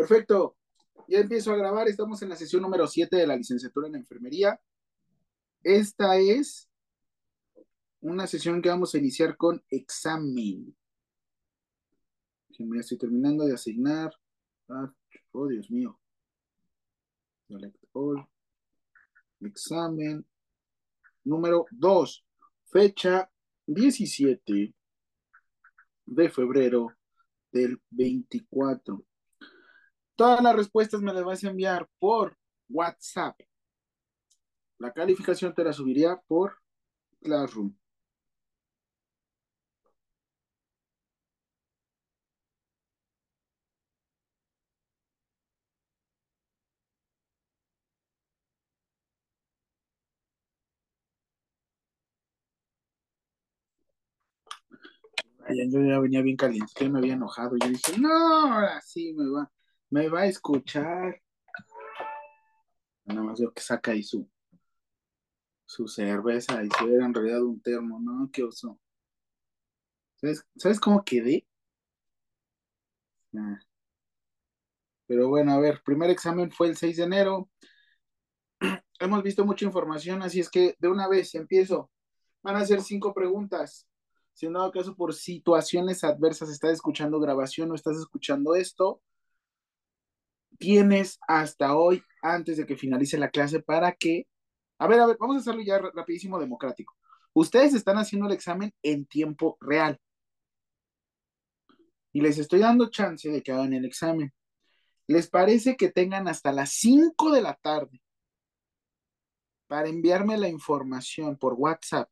Perfecto. Ya empiezo a grabar. Estamos en la sesión número 7 de la licenciatura en enfermería. Esta es una sesión que vamos a iniciar con examen. Me estoy terminando de asignar. Ah, oh, Dios mío. Examen número 2. Fecha 17 de febrero del 24. Todas las respuestas me las vas a enviar por WhatsApp. La calificación te la subiría por Classroom. yo ya venía bien caliente, me había enojado. Yo dije, no, ahora sí me va, me va a escuchar. Nada más veo que saca ahí su, cerveza y se ve en realidad un termo, ¿no? Qué oso. ¿Sabes, ¿sabes cómo quedé? Ah. Pero bueno, a ver, primer examen fue el 6 de enero. Hemos visto mucha información, así es que de una vez empiezo. Van a ser cinco preguntas. Si en dado caso por situaciones adversas estás escuchando grabación o estás escuchando esto, tienes hasta hoy, antes de que finalice la clase, para que... A ver, a ver, vamos a hacerlo ya rapidísimo democrático. Ustedes están haciendo el examen en tiempo real. Y les estoy dando chance de que hagan el examen. ¿Les parece que tengan hasta las 5 de la tarde para enviarme la información por WhatsApp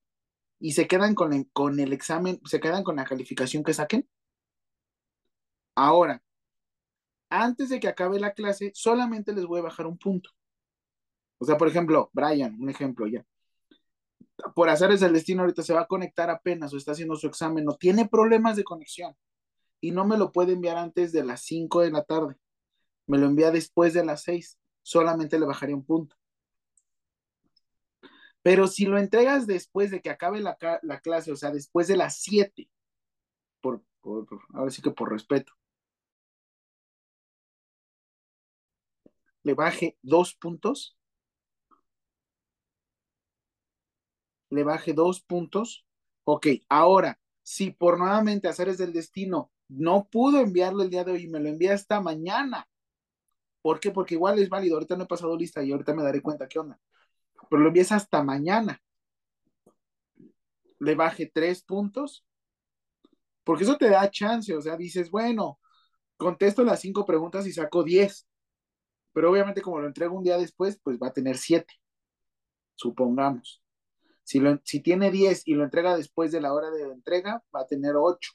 y se quedan con el, con el examen, se quedan con la calificación que saquen. Ahora, antes de que acabe la clase, solamente les voy a bajar un punto. O sea, por ejemplo, Brian, un ejemplo ya. Por hacer el destino, ahorita se va a conectar apenas o está haciendo su examen o tiene problemas de conexión y no me lo puede enviar antes de las 5 de la tarde. Me lo envía después de las 6. Solamente le bajaría un punto. Pero si lo entregas después de que acabe la, clase, o sea, después de las 7, por, ahora sí que por respeto, le baje dos puntos, le baje dos puntos, ok, ahora, si por nuevamente hacer del destino no pudo enviarlo el día de hoy y me lo envía hasta mañana, ¿por qué? Porque igual es válido, ahorita no he pasado lista y ahorita me daré cuenta qué onda pero lo envías hasta mañana. Le baje tres puntos, porque eso te da chance, o sea, dices, bueno, contesto las cinco preguntas y saco diez, pero obviamente como lo entrego un día después, pues va a tener siete, supongamos. Si, lo, si tiene diez y lo entrega después de la hora de entrega, va a tener ocho.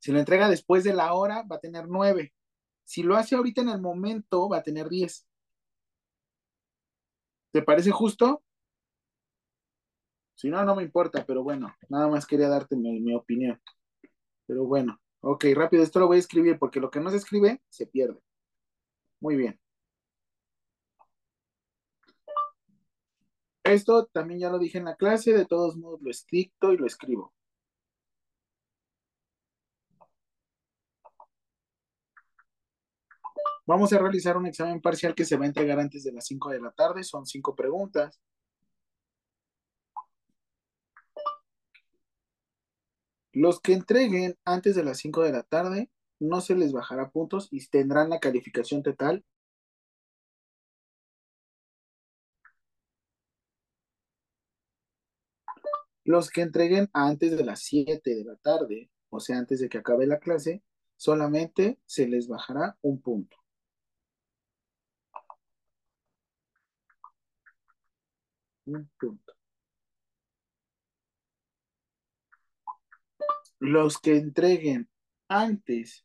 Si lo entrega después de la hora, va a tener nueve. Si lo hace ahorita en el momento, va a tener diez. ¿Te parece justo? Si no, no me importa, pero bueno, nada más quería darte mi, opinión. Pero bueno, ok, rápido, esto lo voy a escribir porque lo que no se escribe se pierde. Muy bien. Esto también ya lo dije en la clase, de todos modos lo escrito y lo escribo. Vamos a realizar un examen parcial que se va a entregar antes de las 5 de la tarde. Son cinco preguntas. Los que entreguen antes de las 5 de la tarde no se les bajará puntos y tendrán la calificación total. Los que entreguen antes de las 7 de la tarde, o sea, antes de que acabe la clase, solamente se les bajará un punto. un punto. Los que entreguen antes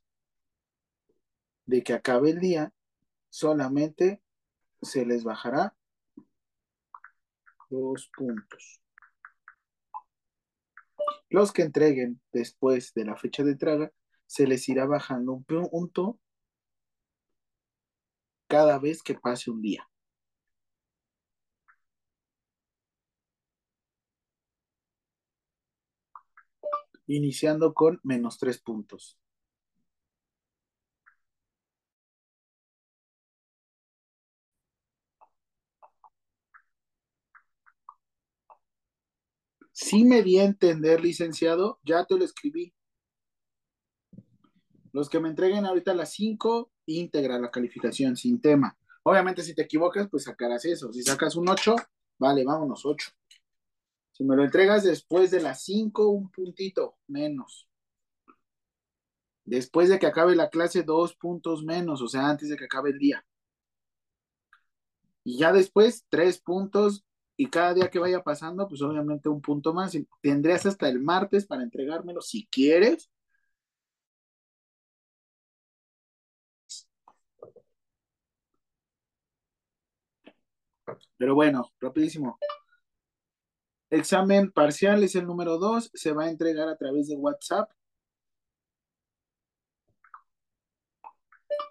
de que acabe el día, solamente se les bajará dos puntos. Los que entreguen después de la fecha de entrega, se les irá bajando un punto cada vez que pase un día. iniciando con menos tres puntos. Sí me di a entender, licenciado, ya te lo escribí. Los que me entreguen ahorita las 5, íntegra la calificación, sin tema. Obviamente, si te equivocas, pues sacarás eso. Si sacas un 8, vale, vámonos, 8. Si me lo entregas después de las 5, un puntito menos. Después de que acabe la clase, dos puntos menos, o sea, antes de que acabe el día. Y ya después, tres puntos, y cada día que vaya pasando, pues obviamente un punto más. Tendrías hasta el martes para entregármelo si quieres. Pero bueno, rapidísimo. Examen parcial es el número 2, se va a entregar a través de WhatsApp.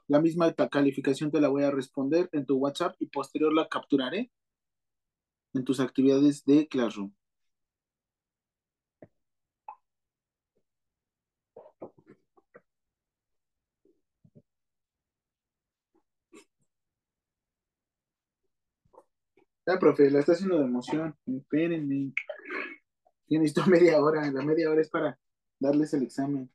La misma calificación te la voy a responder en tu WhatsApp y posterior la capturaré en tus actividades de Classroom. Ya, profe, la está haciendo de emoción. Espérenme. Tienes media hora. La media hora es para darles el examen.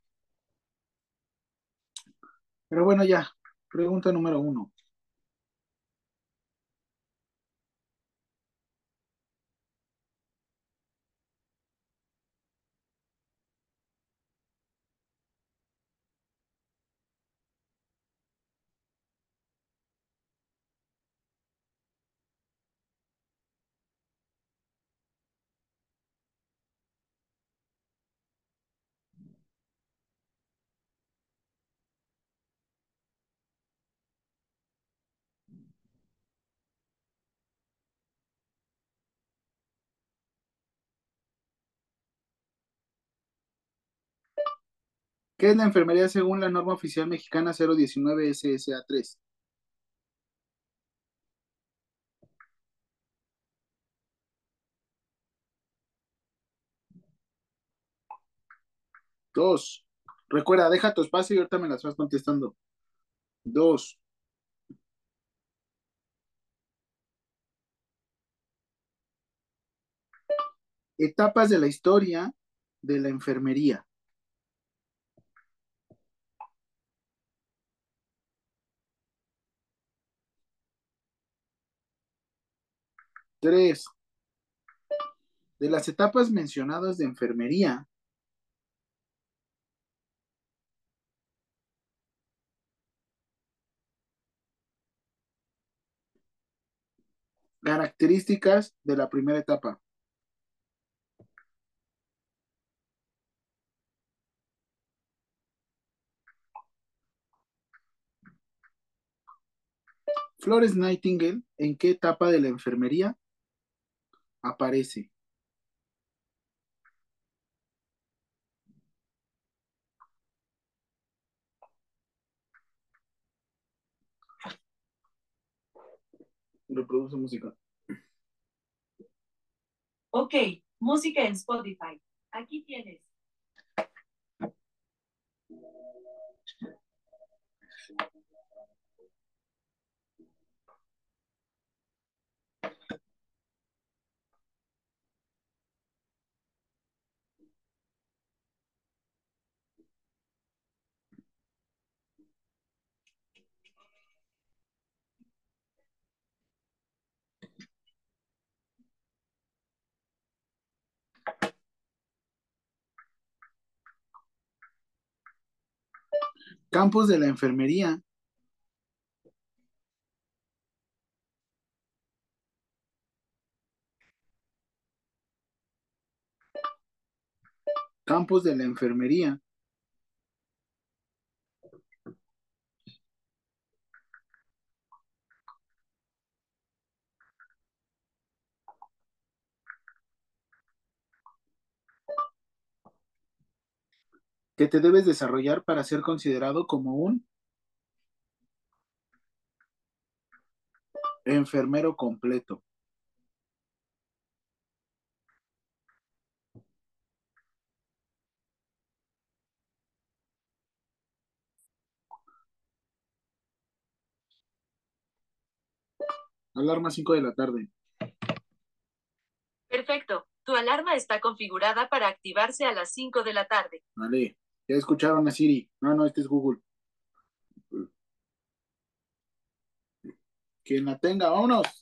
Pero bueno, ya. Pregunta número uno. ¿Qué es la enfermería según la norma oficial mexicana 019 SSA3? Dos. Recuerda, deja tu espacio y ahorita me las vas contestando. Dos. Etapas de la historia de la enfermería. Tres. De las etapas mencionadas de enfermería, características de la primera etapa. Flores Nightingale, ¿en qué etapa de la enfermería aparece? Reproduce música. Ok, música en Spotify. Aquí tienes. Campos de la enfermería. Campos de la enfermería. Que te debes desarrollar para ser considerado como un enfermero completo. Alarma 5 de la tarde. Perfecto. Tu alarma está configurada para activarse a las 5 de la tarde. Vale, ya escucharon a Siri. No, no, este es Google. Quien la tenga, vámonos.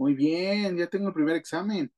Muy bien, ya tengo el primer examen.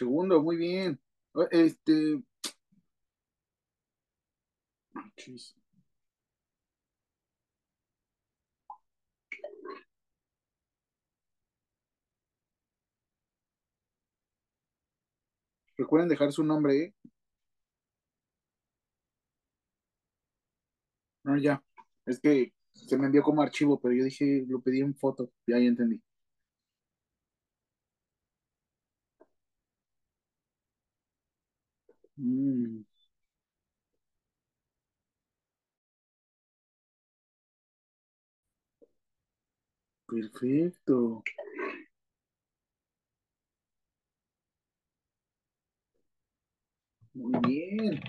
Segundo, muy bien. O- Este, recuerden dejar su nombre, ¿eh? No, ya. Es que se me envió como archivo, pero yo dije, lo pedí en foto. Ya, ya entendí. Mm, perfecto. Muy bien.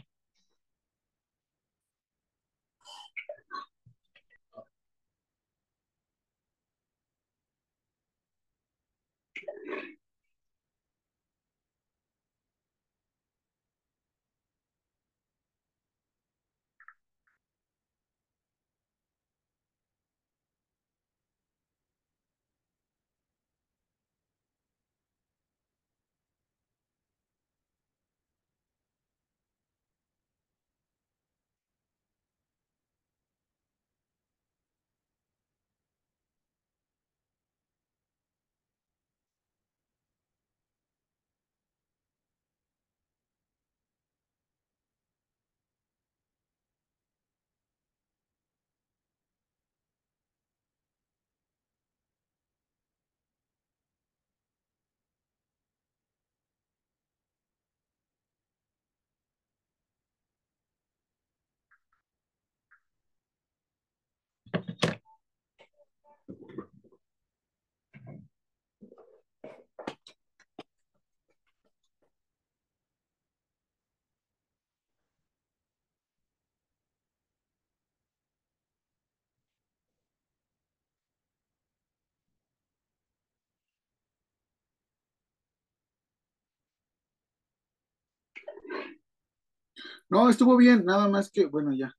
No, estuvo bien, nada más que, bueno, ya.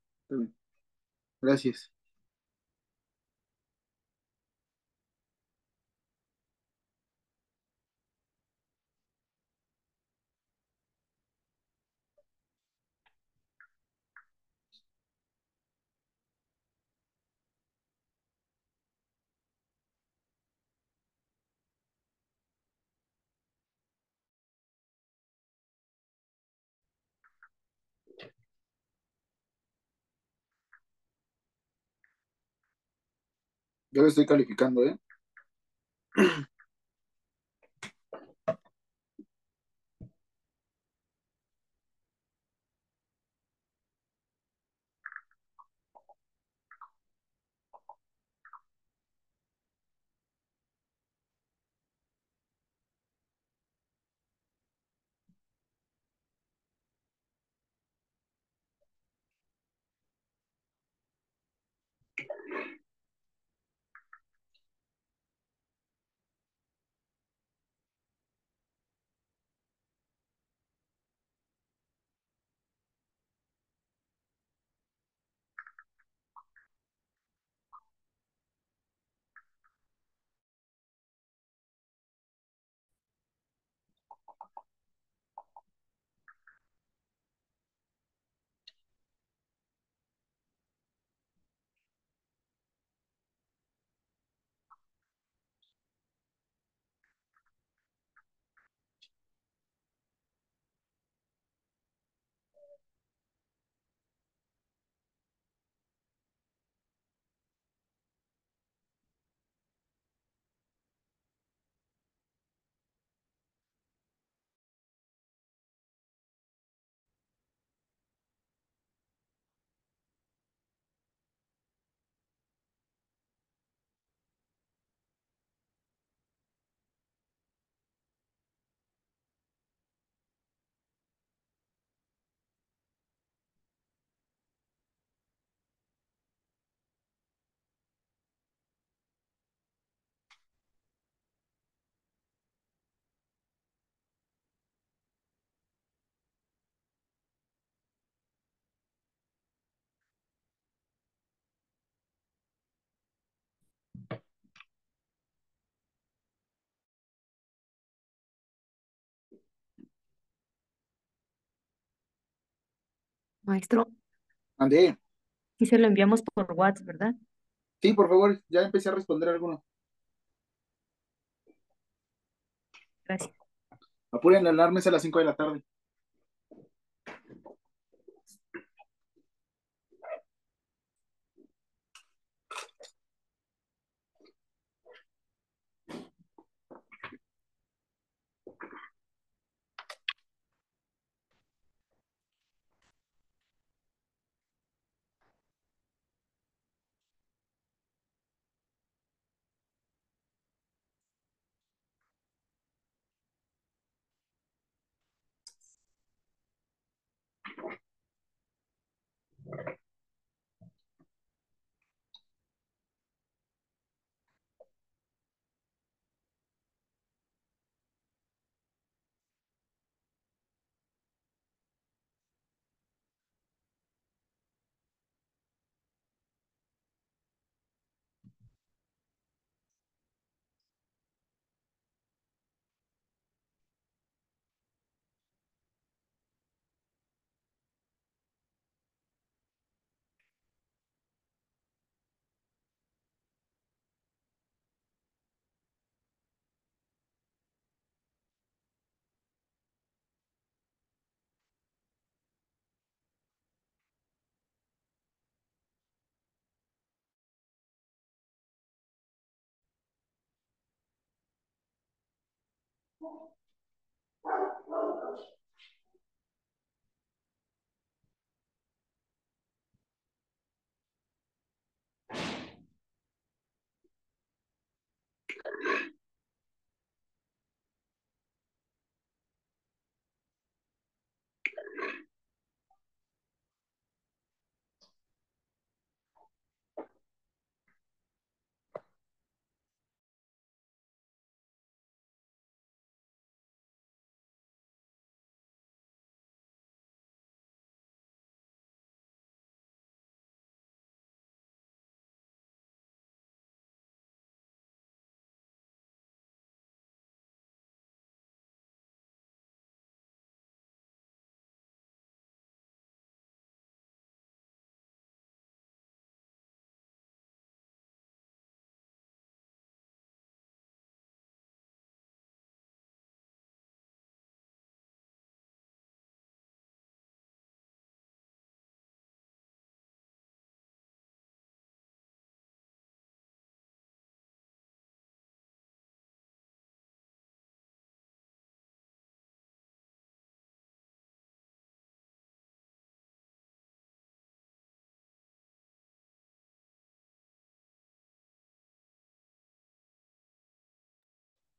Gracias. Yo le estoy calificando, ¿eh? Maestro, Andé. y se lo enviamos por WhatsApp, ¿verdad? Sí, por favor, ya empecé a responder alguno. Gracias. Apuren, la alarma es a las 5 de la tarde. Thank you.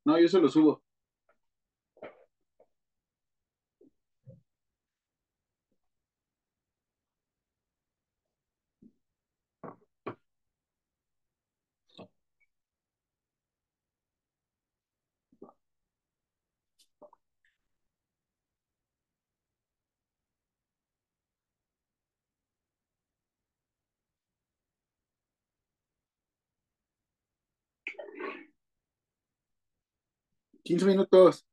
No, yo se lo subo. Quince minutos.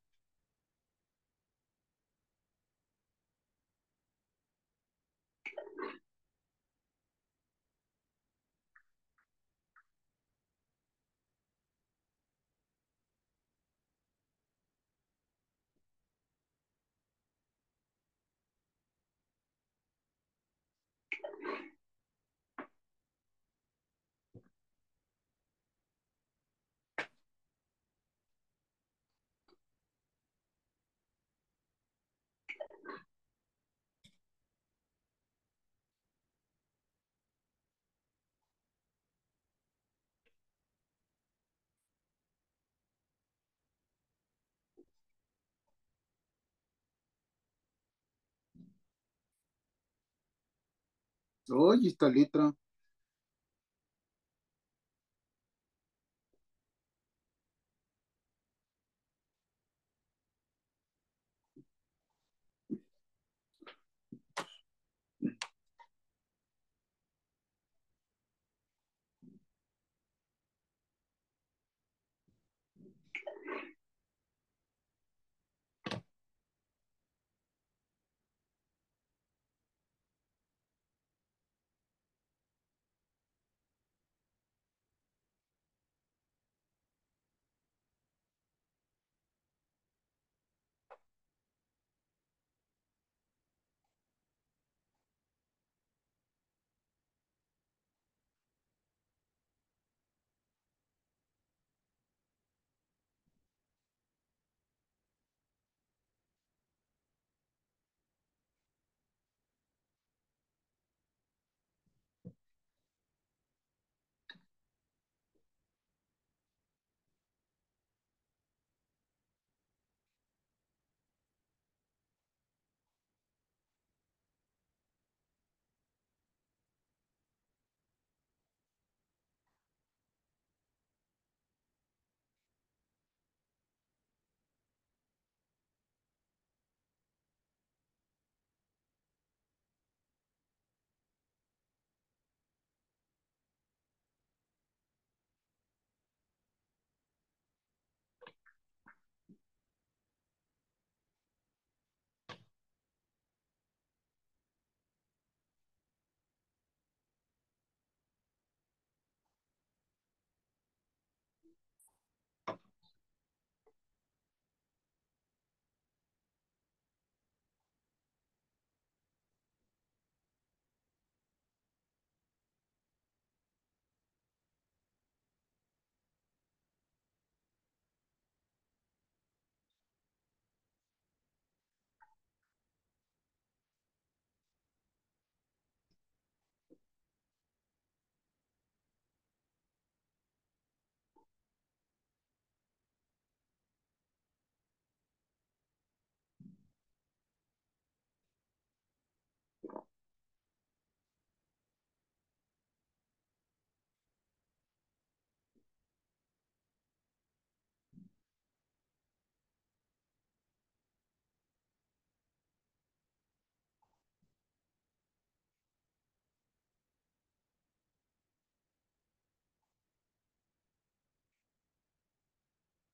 Oye, esta letra.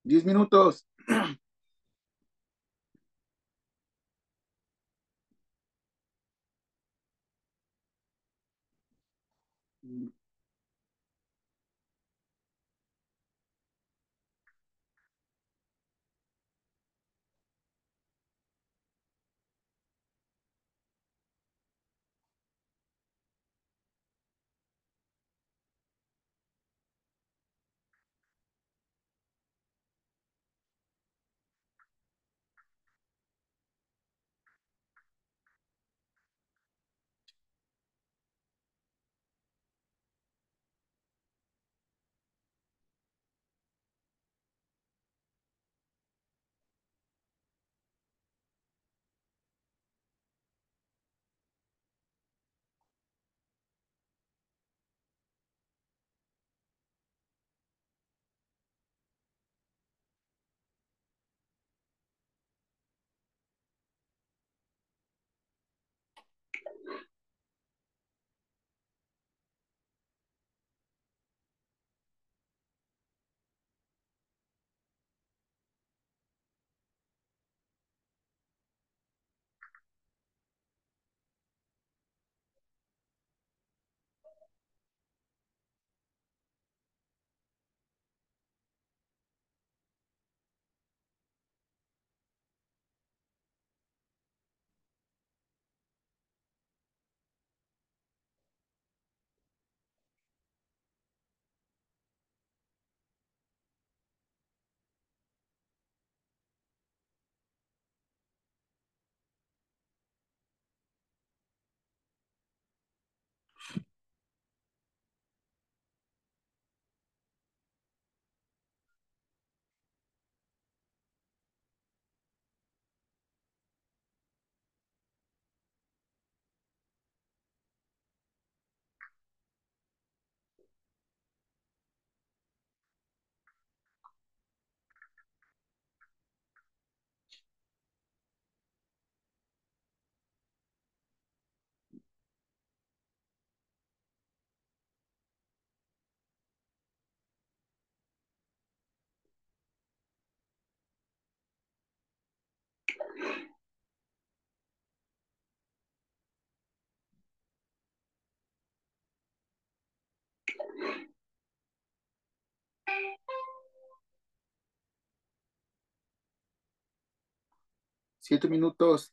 Diez minutos. Siete minutos.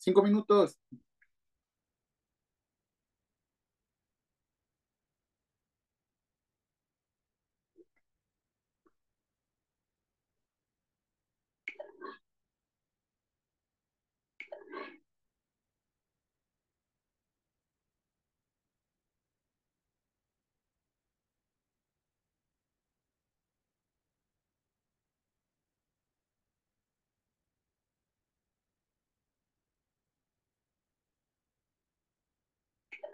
Cinco minutos.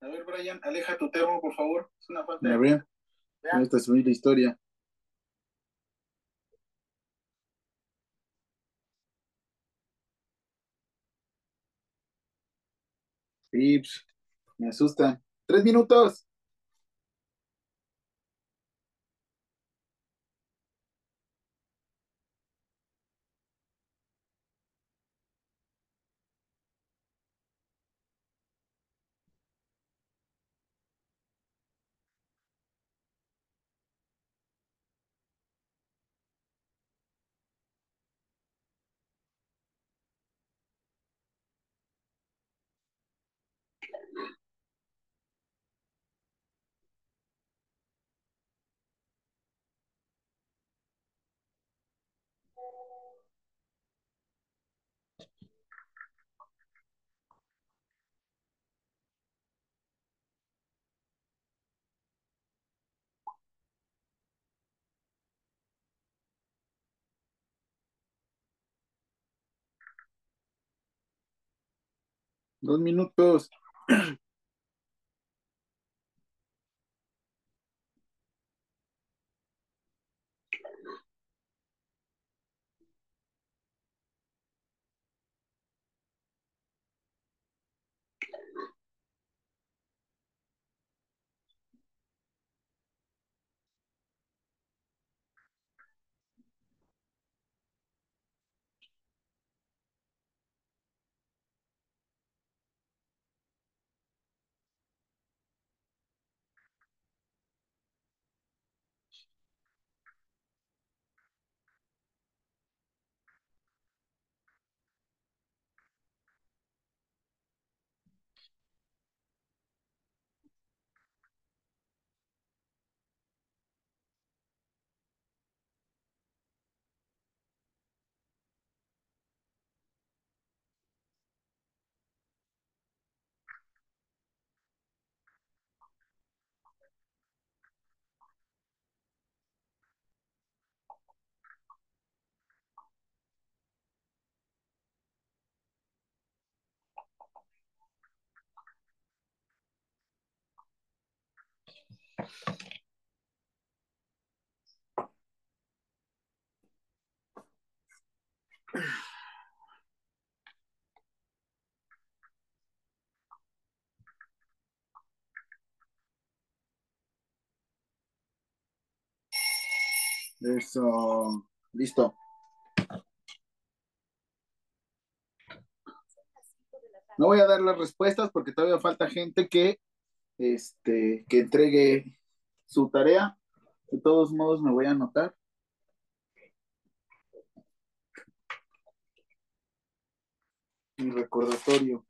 A ver, Brian, aleja tu termo, por favor. Es una falta. Esta es la historia. Pues, me asusta. Tres minutos. Dos minutos. Eso. Listo. No voy a dar las respuestas porque todavía falta gente que, este, que entregue su tarea. De todos modos, me voy a anotar. Mi recordatorio.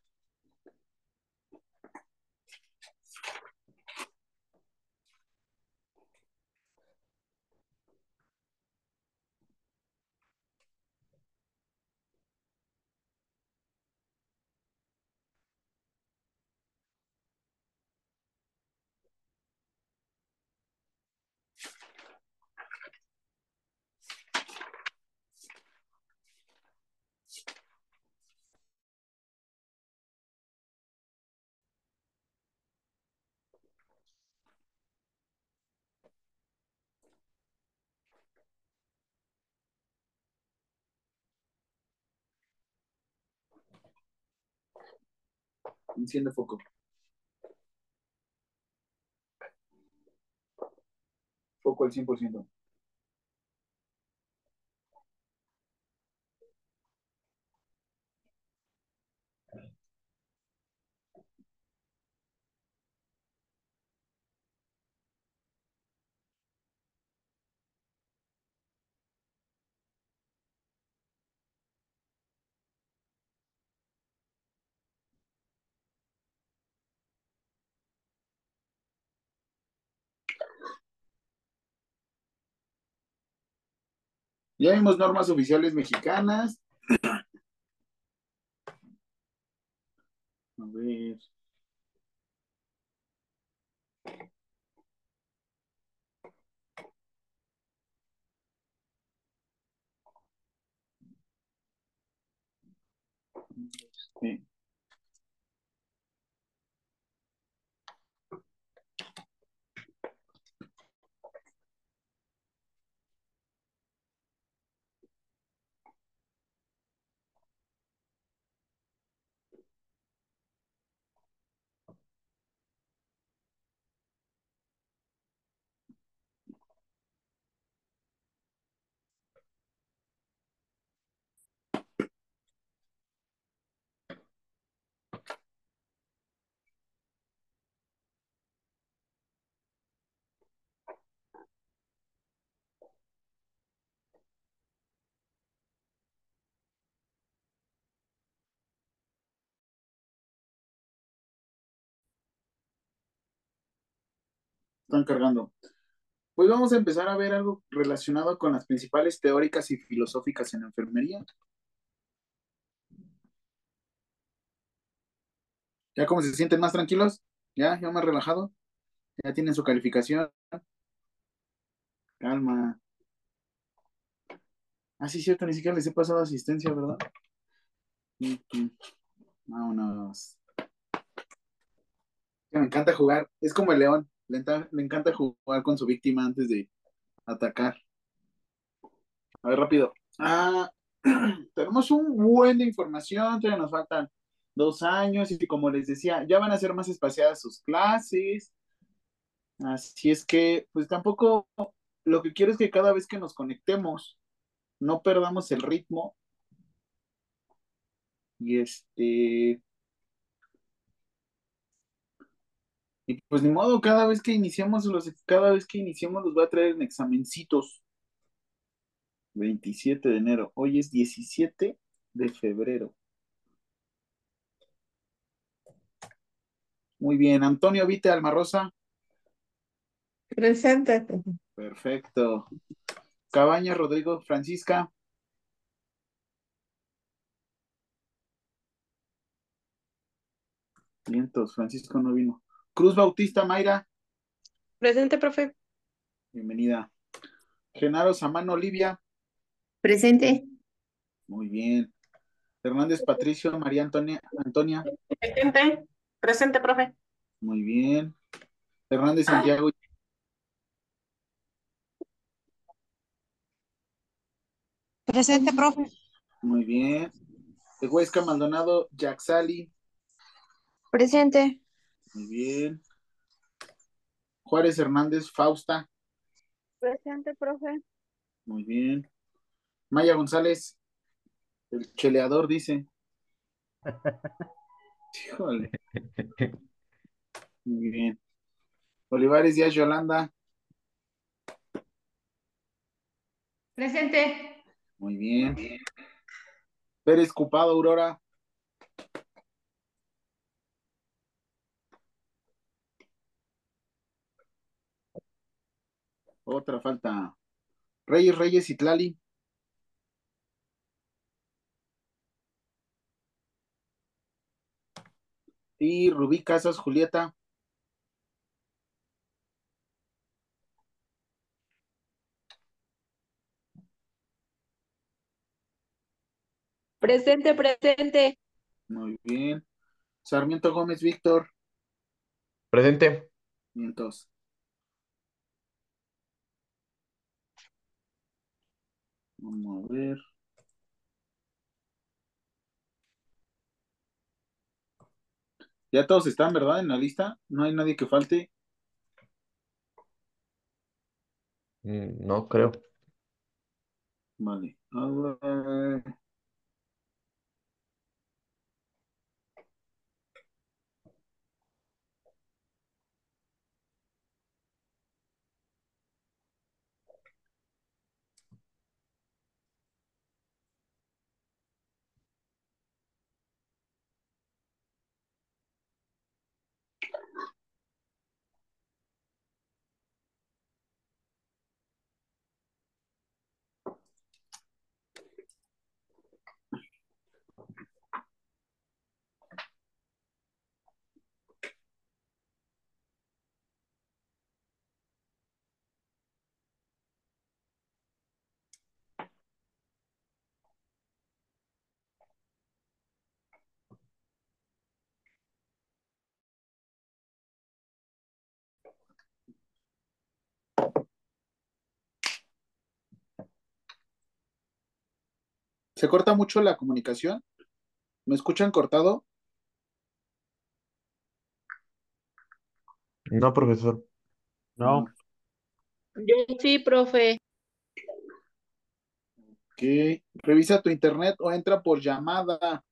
Enciende foco. Foco al 100%. Ya vimos normas oficiales mexicanas. A ver. Sí. Están cargando. Pues vamos a empezar a ver algo relacionado con las principales teóricas y filosóficas en enfermería. ¿Ya cómo se sienten más tranquilos? ¿Ya? ¿Ya más relajado? ¿Ya tienen su calificación? Calma. Ah, sí, cierto, ni siquiera les he pasado asistencia, ¿verdad? Vámonos. Me encanta jugar. Es como el león. Le, encanta jugar con su víctima antes de atacar. A ver, rápido. Ah, tenemos un buen de información. Todavía nos faltan dos años. Y como les decía, ya van a ser más espaciadas sus clases. Así es que, pues tampoco. Lo que quiero es que cada vez que nos conectemos, no perdamos el ritmo. Y este. Y pues ni modo, cada vez que iniciamos los, cada vez que iniciemos los voy a traer en examencitos. 27 de enero. Hoy es 17 de febrero. Muy bien, Antonio Vite Almarrosa. Presente. Perfecto. Cabaña Rodrigo Francisca. Vientos, Francisco no vino. Cruz Bautista Mayra, Presente, profe. bienvenida. Genaro Samano Olivia, Presente. muy bien. Hernández Patricio María Antonia, Antonia, Presente. Presente, profe. muy bien. Hernández Santiago, Presente, profe. muy bien. De Huesca Maldonado, Jaxali, Presente. Muy bien. Juárez Hernández Fausta, Presente, profe. muy bien. Maya González, el cheleador dice. Híjole. Muy bien. Olivares Díaz Yolanda, Presente. muy bien. Pérez Cupado Aurora, otra falta. Reyes Reyes Itlali, y Rubí Casas Julieta, Presente, presente. muy bien. Sarmiento Gómez Víctor, Presente. mientos. Vamos a ver. Ya todos están, ¿verdad? En la lista. No hay nadie que falte. Mm, No creo. Vale. A ¿Se corta mucho la comunicación? ¿Me escuchan cortado? No, profesor. No. Yo sí, profe. Ok. Revisa tu internet o entra por llamada.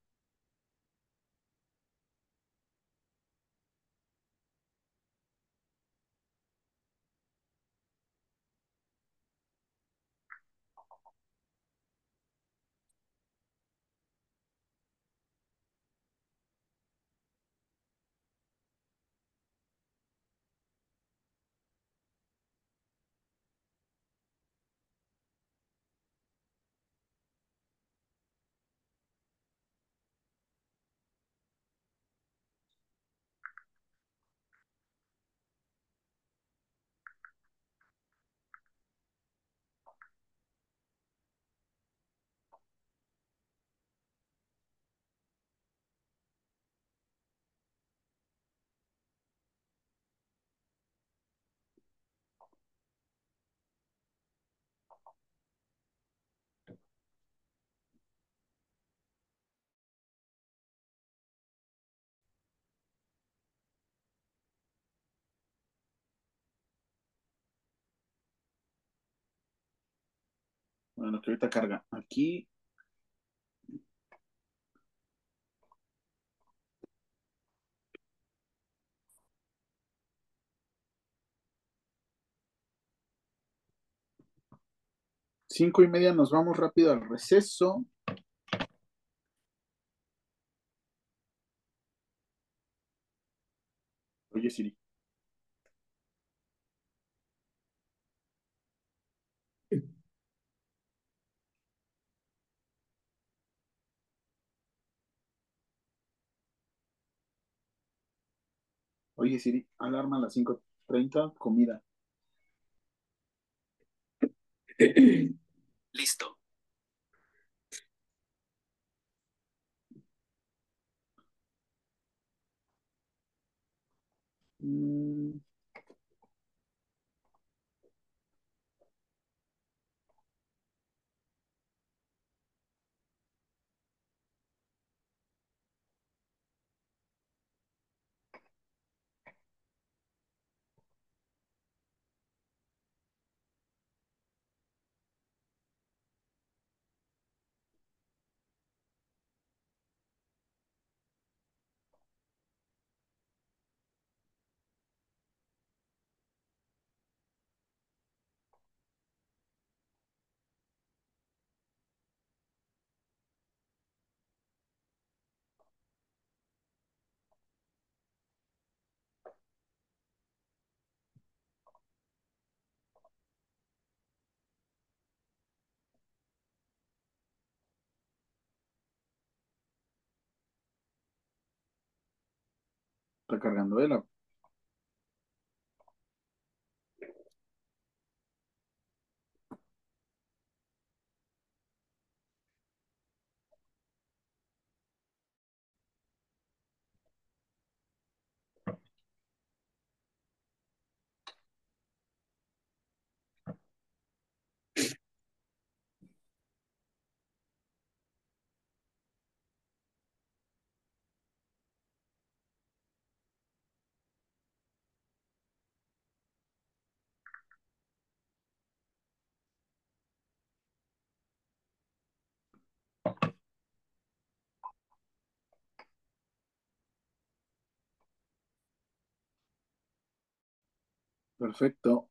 Bueno, que ahorita carga. Aquí. Cinco y media nos vamos rápido al receso. Oye, Siri. Oye, Siri, alarma a las 5.30, comida. Listo. Mm, está cargando él. Perfecto.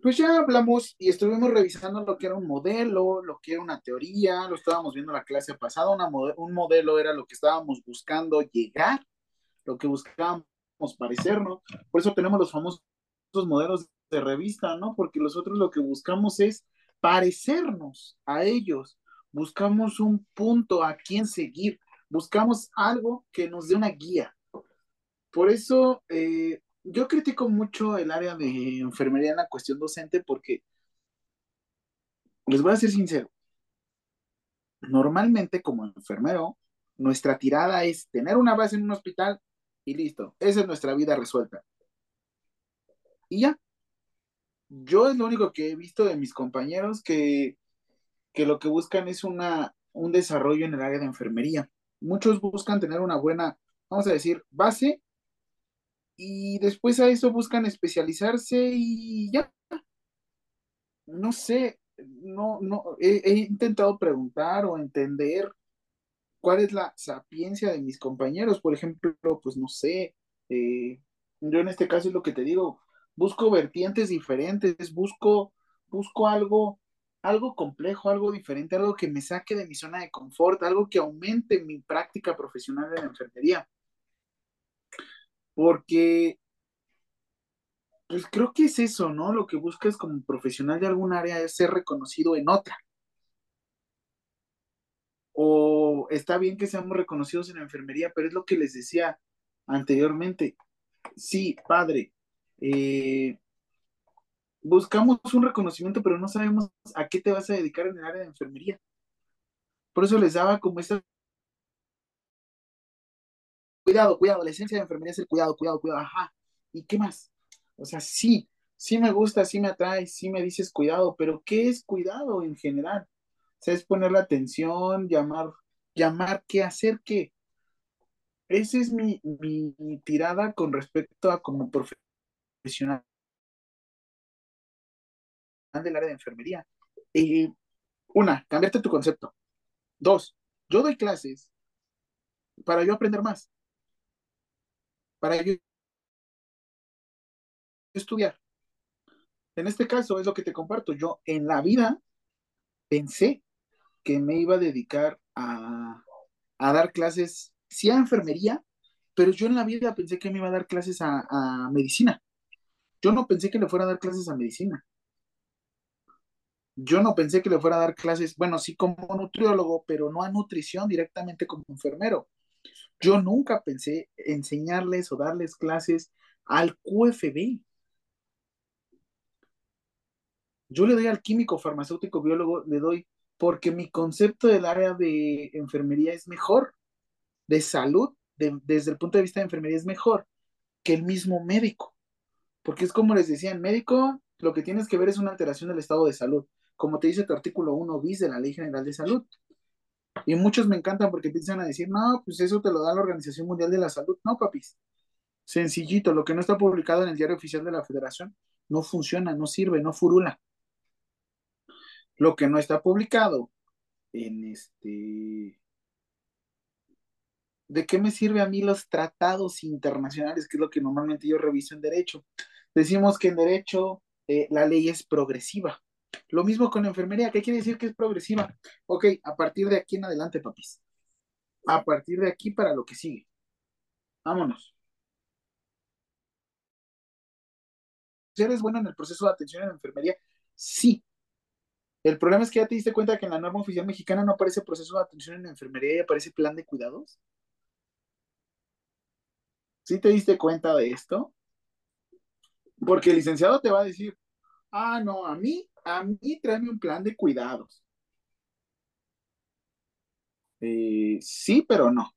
Pues ya hablamos y estuvimos revisando lo que era un modelo, lo que era una teoría, lo estábamos viendo la clase pasada, un modelo era lo que estábamos buscando llegar, lo que buscábamos parecernos, por eso tenemos los famosos modelos de revista, ¿no? Porque nosotros lo que buscamos es parecernos a ellos, buscamos un punto a quien seguir, buscamos algo que nos dé una guía. Por eso eh, yo critico mucho el área de enfermería en la cuestión docente porque, les voy a ser sincero, normalmente como enfermero, nuestra tirada es tener una base en un hospital y listo, esa es nuestra vida resuelta. Y ya, yo es lo único que he visto de mis compañeros que, que lo que buscan es una, un desarrollo en el área de enfermería. Muchos buscan tener una buena, vamos a decir, base y después a eso buscan especializarse y ya, no sé, no, no, he, intentado preguntar o entender cuál es la sapiencia de mis compañeros, por ejemplo, pues no sé, eh, yo en este caso es lo que te digo, busco vertientes diferentes, busco, busco algo, algo complejo, algo diferente, algo que me saque de mi zona de confort, algo que aumente mi práctica profesional en la enfermería, porque Pues creo que es eso, ¿no? Lo que buscas como profesional de algún área es ser reconocido en otra. O está bien que seamos reconocidos en la enfermería, pero es lo que les decía anteriormente. Sí, padre, eh, buscamos un reconocimiento, pero no sabemos a qué te vas a dedicar en el área de enfermería. Por eso les daba como esta... Cuidado, cuidado, la esencia de enfermería es el cuidado, cuidado, cuidado, ajá. ¿Y qué más? O sea, sí, sí me gusta, sí me atrae, sí me dices cuidado, pero ¿qué es cuidado en general? O sea, es poner la atención, llamar, llamar, qué hacer, qué. Esa es mi, mi, tirada con respecto a como profesional del área de enfermería. Eh, una, cambiarte tu concepto. Dos, yo doy clases para yo aprender más, para yo estudiar. En este caso es lo que te comparto. Yo en la vida pensé que me iba a dedicar a, a dar clases, sí a enfermería, pero yo en la vida pensé que me iba a dar clases a, a medicina. Yo no pensé que le fuera a dar clases a medicina. Yo no pensé que le fuera a dar clases, bueno, sí como nutriólogo, pero no a nutrición directamente como enfermero. Yo nunca pensé enseñarles o darles clases al QFB. Yo le doy al químico, farmacéutico, biólogo, le doy porque mi concepto del área de enfermería es mejor, de salud, de, desde el punto de vista de enfermería es mejor que el mismo médico. Porque es como les decía, el médico lo que tienes que ver es una alteración del estado de salud, como te dice tu artículo 1 bis de la Ley General de Salud. Y muchos me encantan porque empiezan a decir, no, pues eso te lo da la Organización Mundial de la Salud. No, papis. Sencillito, lo que no está publicado en el diario oficial de la Federación no funciona, no sirve, no furula. Lo que no está publicado en este... ¿De qué me sirve a mí los tratados internacionales, que es lo que normalmente yo reviso en derecho? Decimos que en derecho eh, la ley es progresiva. Lo mismo con la enfermería. ¿Qué quiere decir que es progresiva? Ok, a partir de aquí en adelante, papis. A partir de aquí para lo que sigue. Vámonos. ¿Eres bueno en el proceso de atención en la enfermería? Sí. El problema es que ya te diste cuenta que en la norma oficial mexicana no aparece proceso de atención en la enfermería y aparece plan de cuidados. ¿Sí te diste cuenta de esto? Porque el licenciado te va a decir, ah, no, a mí, a mí tráeme un plan de cuidados. Eh, sí, pero no. O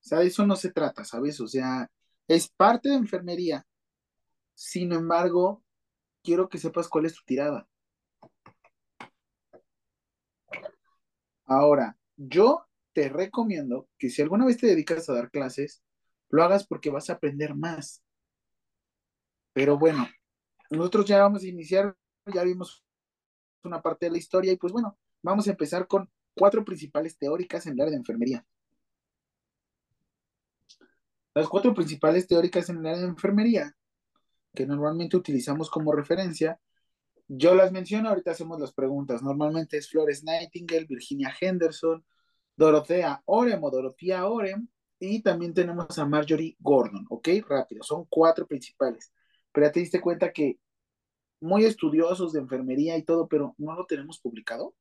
sea, de eso no se trata, ¿sabes? O sea, es parte de enfermería. Sin embargo, quiero que sepas cuál es tu tirada. Ahora, yo te recomiendo que si alguna vez te dedicas a dar clases, lo hagas porque vas a aprender más. Pero bueno, nosotros ya vamos a iniciar, ya vimos una parte de la historia y pues bueno, vamos a empezar con cuatro principales teóricas en el área de enfermería. Las cuatro principales teóricas en el área de enfermería, que normalmente utilizamos como referencia, yo las menciono, ahorita hacemos las preguntas. Normalmente es Flores Nightingale, Virginia Henderson, Dorothea Orem o Dorothea Orem, y también tenemos a Marjorie Gordon, ¿ok? Rápido, son cuatro principales. Pero ya te diste cuenta que muy estudiosos de enfermería y todo, pero no lo tenemos publicado.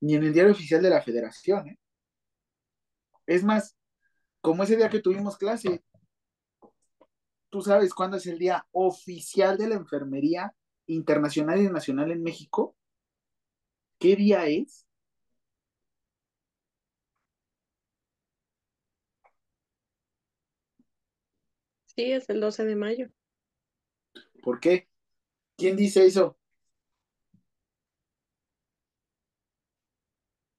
Ni en el diario oficial de la federación, ¿eh? Es más, como ese día que tuvimos clase, ¿tú sabes cuándo es el día oficial de la enfermería internacional y nacional en México? ¿Qué día es? Sí, es el 12 de mayo. ¿Por qué? ¿Quién dice eso?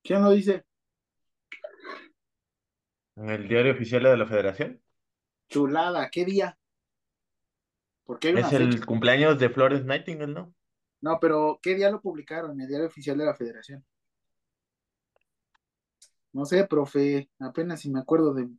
¿Quién lo dice? ¿En el diario oficial de la Federación? Chulada, ¿qué día? Porque Es el fecha. cumpleaños de Flores Nightingale, ¿no? No, pero ¿qué día lo publicaron en el diario oficial de la federación? No sé, profe, apenas si me acuerdo de...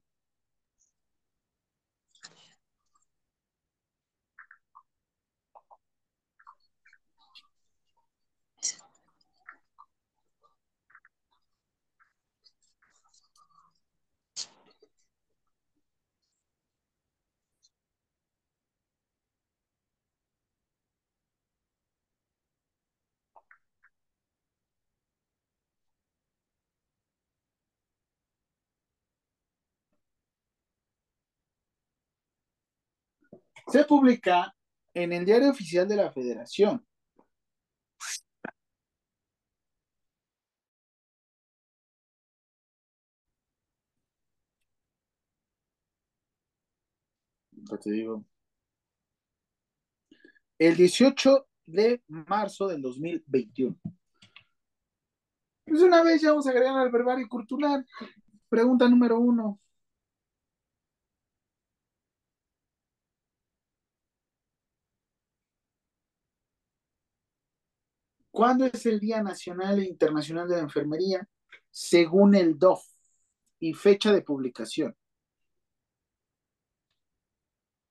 Se publica en el diario oficial de la federación. Te digo. El 18 de marzo del 2021. Pues una vez ya vamos a agregar al verbario cultural. Pregunta número uno. ¿Cuándo es el Día Nacional e Internacional de la Enfermería? Según el DOF y fecha de publicación.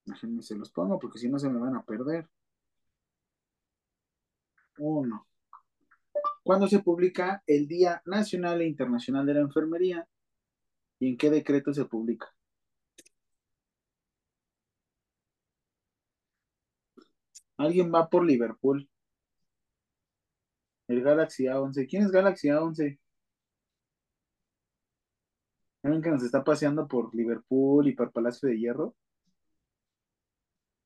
Déjenme se los pongo porque si no se me van a perder. Uno. ¿Cuándo se publica el Día Nacional e Internacional de la Enfermería? ¿Y en qué decreto se publica? Alguien va por Liverpool. El Galaxy A11. ¿Quién es Galaxy A11? ¿Saben que nos está paseando por Liverpool y por Palacio de Hierro?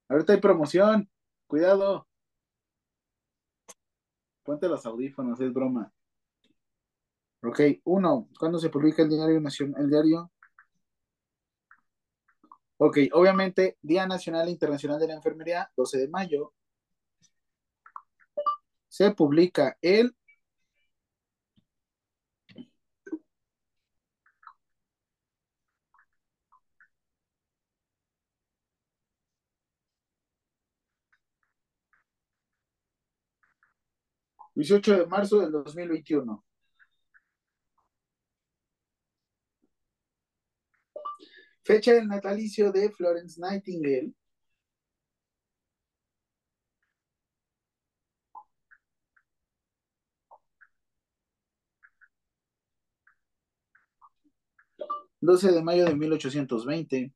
Ahorita hay promoción. Cuidado. Ponte los audífonos, es broma. Ok, uno. ¿Cuándo se publica el diario nacional? El diario. Ok, obviamente, Día Nacional e Internacional de la Enfermería, 12 de mayo. Se publica el 18 de marzo del 2021. Fecha del natalicio de Florence Nightingale. ...12 de mayo de 1820...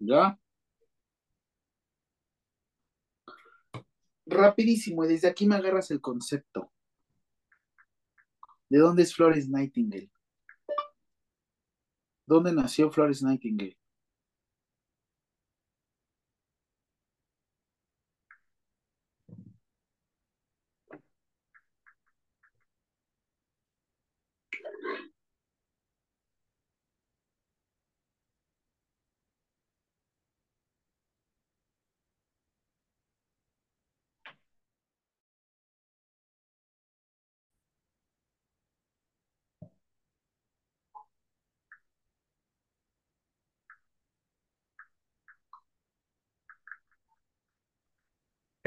¿Ya? Rapidísimo, y desde aquí me agarras el concepto. ¿De dónde es Florence Nightingale? ¿Dónde nació Florence Nightingale?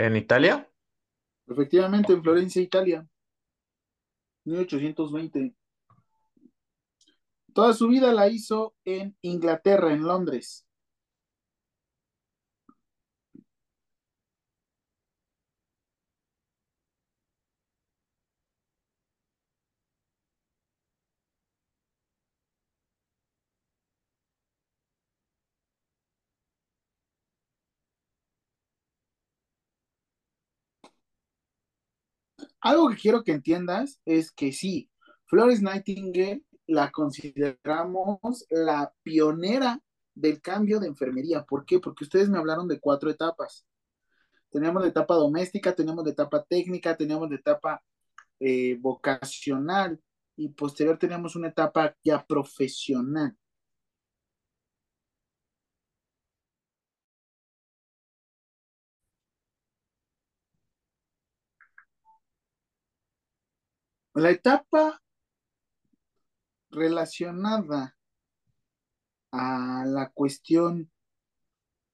¿En Italia? Efectivamente, en Florencia, Italia. 1820. Toda su vida la hizo en Inglaterra, en Londres. Algo que quiero que entiendas es que sí, Florence Nightingale la consideramos la pionera del cambio de enfermería. ¿Por qué? Porque ustedes me hablaron de cuatro etapas. Teníamos la etapa doméstica, teníamos la etapa técnica, teníamos la etapa eh, vocacional y posterior teníamos una etapa ya profesional. La etapa relacionada a la cuestión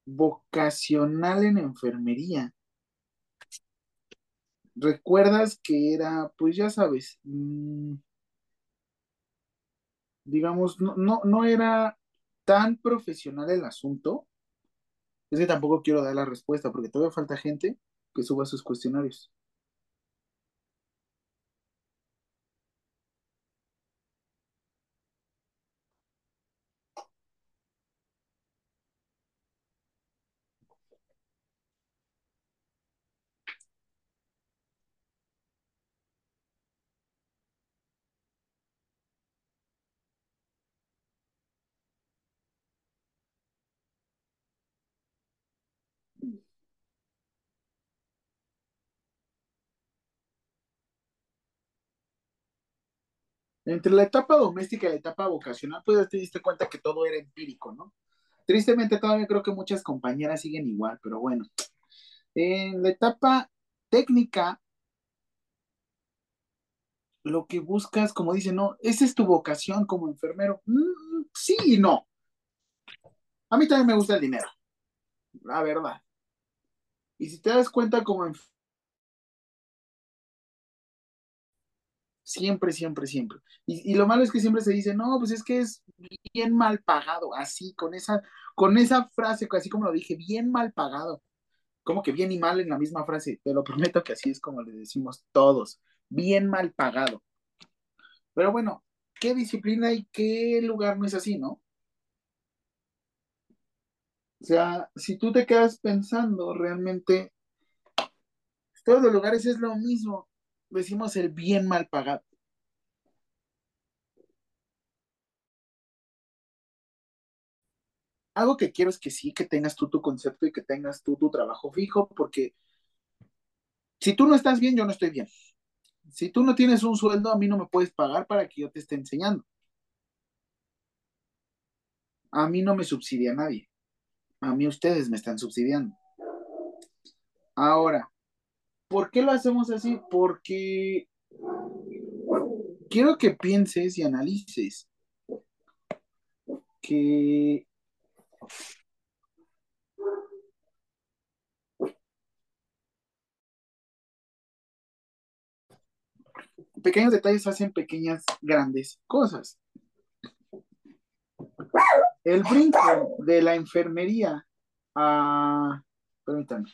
vocacional en enfermería. ¿Recuerdas que era, pues ya sabes, mmm, digamos, no, no, no era tan profesional el asunto? Es que tampoco quiero dar la respuesta porque todavía falta gente que suba sus cuestionarios. Entre la etapa doméstica y la etapa vocacional, pues te diste cuenta que todo era empírico, ¿no? Tristemente todavía creo que muchas compañeras siguen igual, pero bueno. En la etapa técnica, lo que buscas, como dicen, no, esa es tu vocación como enfermero. Mm, sí y no. A mí también me gusta el dinero, la verdad. Y si te das cuenta como enfermero, Siempre, siempre, siempre. Y, y, lo malo es que siempre se dice, no, pues es que es bien mal pagado, así, con esa, con esa frase, así como lo dije, bien mal pagado. Como que bien y mal en la misma frase. Te lo prometo que así es como le decimos todos, bien mal pagado. Pero bueno, ¿qué disciplina y qué lugar no es así, no? O sea, si tú te quedas pensando realmente, todos los lugares es lo mismo decimos el bien mal pagado. Algo que quiero es que sí, que tengas tú tu concepto y que tengas tú tu trabajo fijo, porque si tú no estás bien, yo no estoy bien. Si tú no tienes un sueldo, a mí no me puedes pagar para que yo te esté enseñando. A mí no me subsidia nadie. A mí ustedes me están subsidiando. Ahora, ¿Por qué lo hacemos así? Porque quiero que pienses y analices que pequeños detalles hacen pequeñas grandes cosas. El brinco de la enfermería a... Permítanme.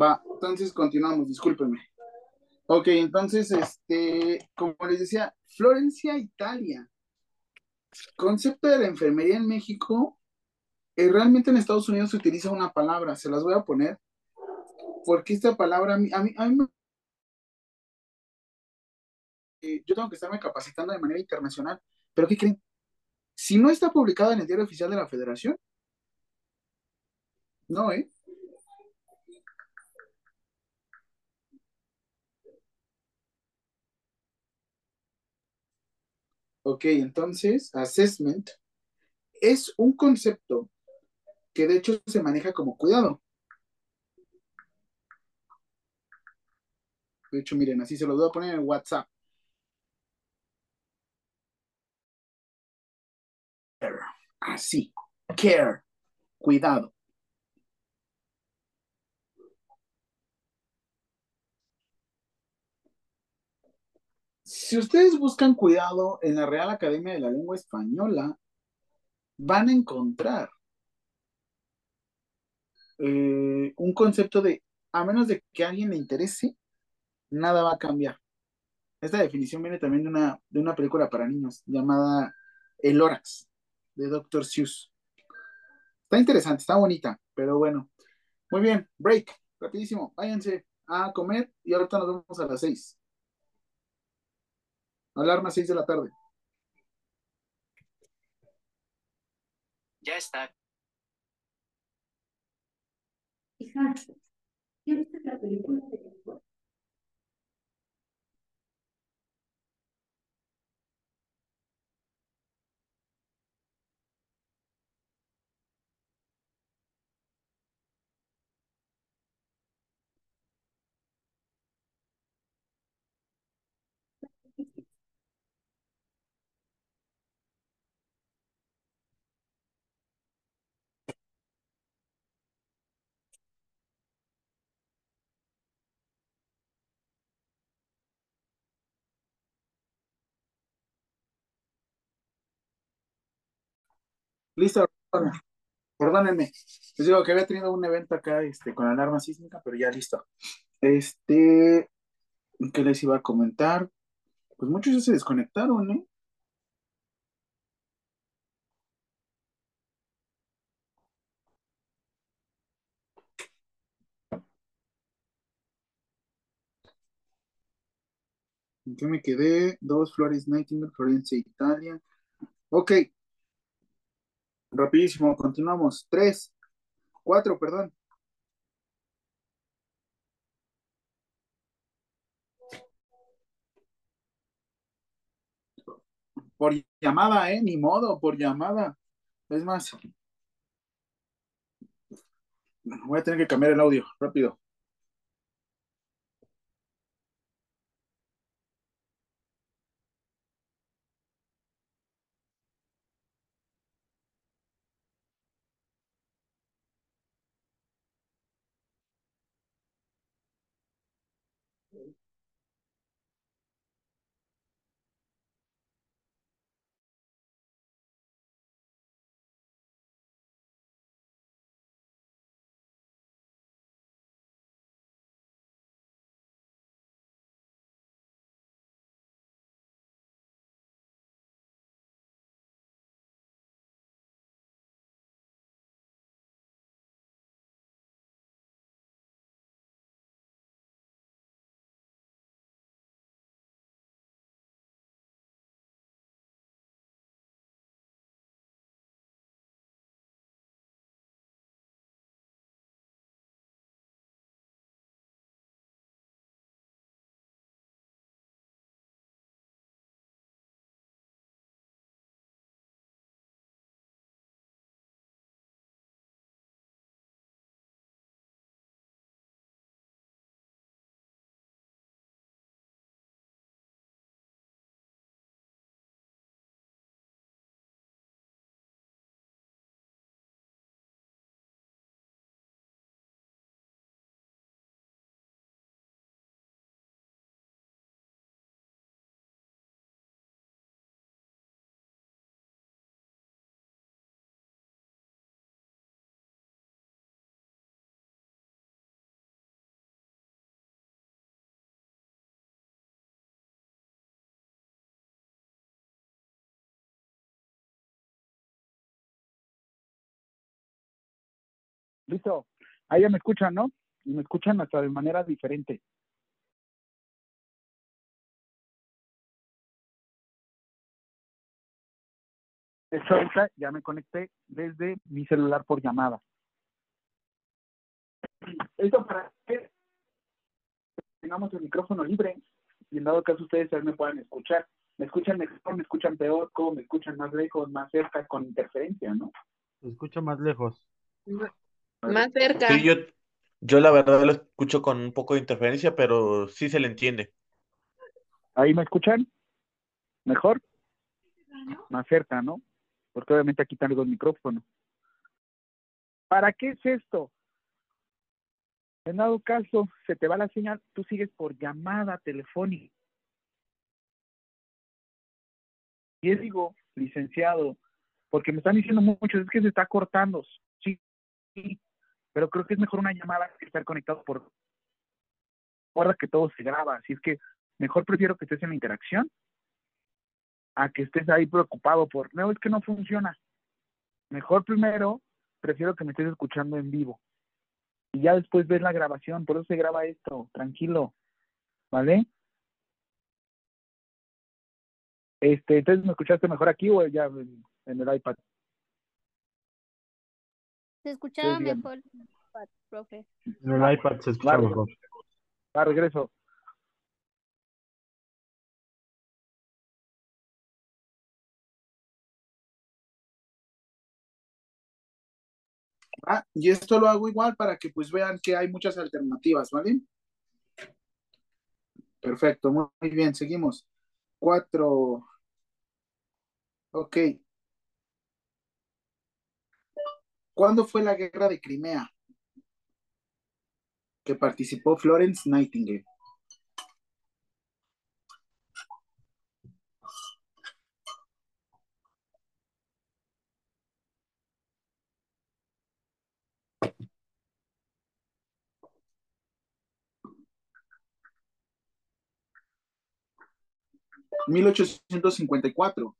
Va, entonces continuamos, discúlpenme. Ok, entonces, este, como les decía, Florencia, Italia. concepto de la enfermería en México, eh, realmente en Estados Unidos se utiliza una palabra, se las voy a poner, porque esta palabra a mí, a mí, a mí eh, yo tengo que estarme capacitando de manera internacional, pero ¿qué creen? Si no está publicada en el diario oficial de la Federación, no, ¿eh? Ok, entonces, assessment es un concepto que de hecho se maneja como cuidado. De hecho, miren, así se los voy a poner en WhatsApp. Así, care, cuidado. Si ustedes buscan cuidado en la Real Academia de la Lengua Española, van a encontrar eh, un concepto de, a menos de que a alguien le interese, nada va a cambiar. Esta definición viene también de una, de una película para niños llamada El Lorax, de Dr. Seuss. Está interesante, está bonita, pero bueno. Muy bien, break, rapidísimo, váyanse a comer y ahorita nos vemos a las seis. Alarma seis de la tarde. Ya está. Hija, ¿ya viste la película de Listo, perdónenme. Les digo que había tenido un evento acá este, con alarma sísmica, pero ya listo. Este, ¿qué les iba a comentar? Pues muchos ya se desconectaron, ¿eh? ¿En qué me quedé? Dos Flores Nightingale, Florencia, Italia. Ok, rapidísimo, continuamos. Tres, cuatro, perdón. Por llamada, ¿eh? Ni modo, por llamada. Es más, voy a tener que cambiar el audio, rápido. Listo. Ahí ya me escuchan, ¿no? Y me escuchan hasta de manera diferente. Hecho, ahorita ya me conecté desde mi celular por llamada. Esto para que tengamos el micrófono libre y en dado caso ustedes también me puedan escuchar. ¿Me escuchan mejor, me escuchan peor, cómo me escuchan más lejos, más cerca, con interferencia, no? Se escucha más lejos. Más cerca. Sí, yo, yo la verdad lo escucho con un poco de interferencia, pero sí se le entiende. ¿Ahí me escuchan? ¿Mejor? Más cerca, ¿no? Porque obviamente aquí tengo el micrófono. ¿Para qué es esto? En dado caso, se te va la señal, tú sigues por llamada telefónica. Y es digo, licenciado, porque me están diciendo muchos, es que se está cortando. Sí, sí, pero creo que es mejor una llamada que estar conectado por... Recuerda que todo se graba, así es que mejor prefiero que estés en la interacción a que estés ahí preocupado por, no, es que no funciona. Mejor primero, prefiero que me estés escuchando en vivo. Y ya después ves la grabación, por eso se graba esto, tranquilo, ¿vale? Este, entonces, ¿me escuchaste mejor aquí o ya en, en el iPad? Se escuchaba Sí, dígame. mejor, profe. En el iPad se escucha Vale. mejor. Va, regreso. Ah, y esto lo hago igual para que pues vean que hay muchas alternativas, ¿vale? Perfecto, muy muy bien, seguimos. Cuatro. Ok. ¿Cuándo fue la guerra de Crimea? Que participó Florence Nightingale. ¿1854?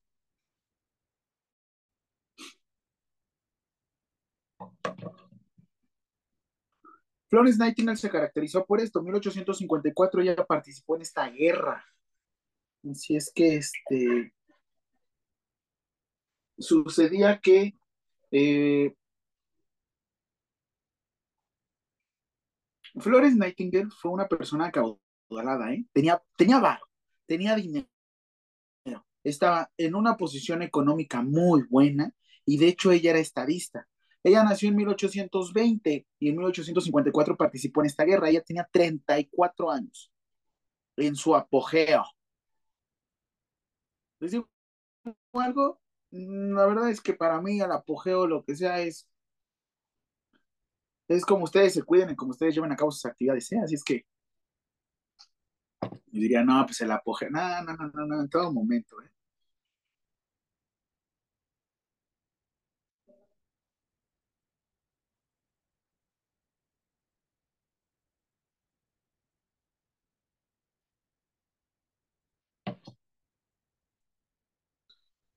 Florence Nightingale se caracterizó por esto. 1854 ella participó en esta guerra. Así es que este sucedía que eh, Florence Nightingale fue una persona acaudalada, ¿eh? Tenía, tenía varo, tenía dinero, estaba en una posición económica muy buena y de hecho ella era estadista. Ella nació en 1820 y en 1854 participó en esta guerra. Ella tenía 34 años en su apogeo. ¿Les digo algo? La verdad es que para mí el apogeo, lo que sea, es, es como ustedes se cuiden y como ustedes lleven a cabo sus actividades, ¿eh? Así es que yo diría, no, pues el apogeo, no, no, no, no, en todo momento, ¿eh?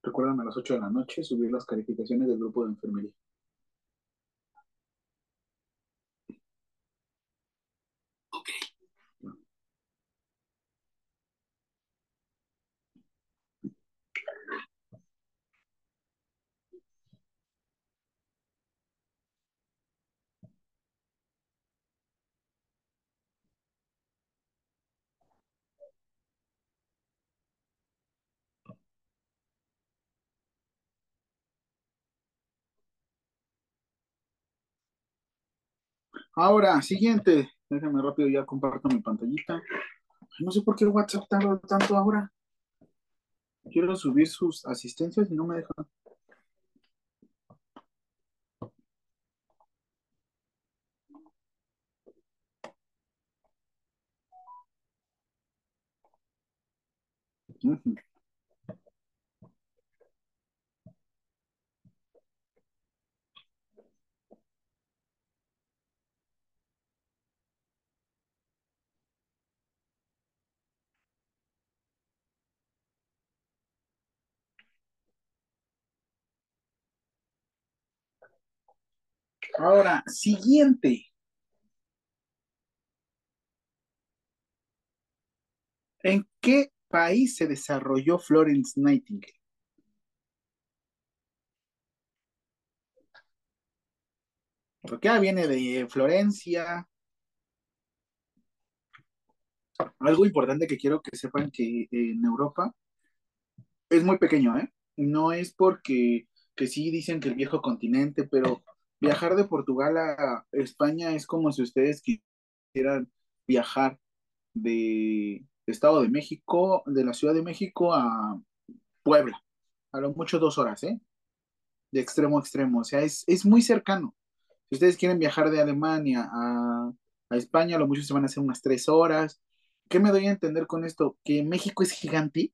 Recuerdan a las 8 de la noche subir las calificaciones del grupo de enfermería. Ahora, siguiente. Déjame rápido, ya comparto mi pantallita. No sé por qué WhatsApp tarda tanto ahora. Quiero subir sus asistencias y no me deja. Ujú. Ahora, siguiente. ¿En qué país se desarrolló Florence Nightingale? Porque viene de Florencia. Algo importante que quiero que sepan que eh, en Europa es muy pequeño, ¿eh? No es porque que sí dicen que el viejo continente, pero viajar de Portugal a España es como si ustedes quisieran viajar de Estado de México, de la Ciudad de México a Puebla. A lo mucho dos horas, ¿eh? De extremo a extremo. O sea, es, es muy cercano. Si ustedes quieren viajar de Alemania a, a España, a lo mucho se van a hacer unas tres horas. ¿Qué me doy a entender con esto? Que México es gigante.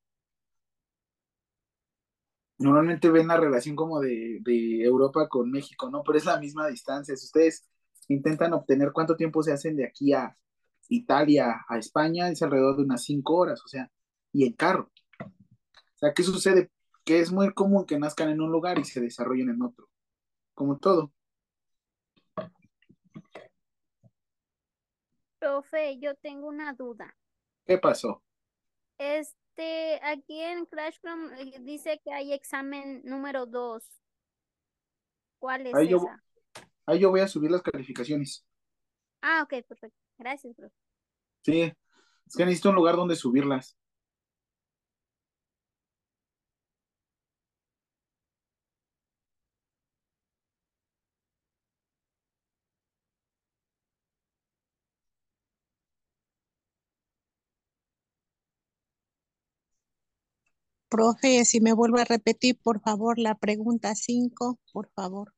Normalmente ven la relación como de, de Europa con México, ¿no? Pero es la misma distancia. Si ustedes intentan obtener cuánto tiempo se hacen de aquí a Italia a España, es alrededor de unas cinco horas, o sea, y en carro. O sea, ¿qué sucede? Que es muy común que nazcan en un lugar y se desarrollen en otro, como todo. Profe, yo tengo una duda. ¿Qué pasó? Este, aquí en Classroom eh, dice que hay examen número 2. ¿Cuál es Ahí yo, esa? ahí yo voy a subir las calificaciones. Ah, ok, perfecto. Gracias, profe. Sí, es que necesito un lugar donde subirlas. Profe, si me vuelve a repetir, por favor, la pregunta 5, por favor.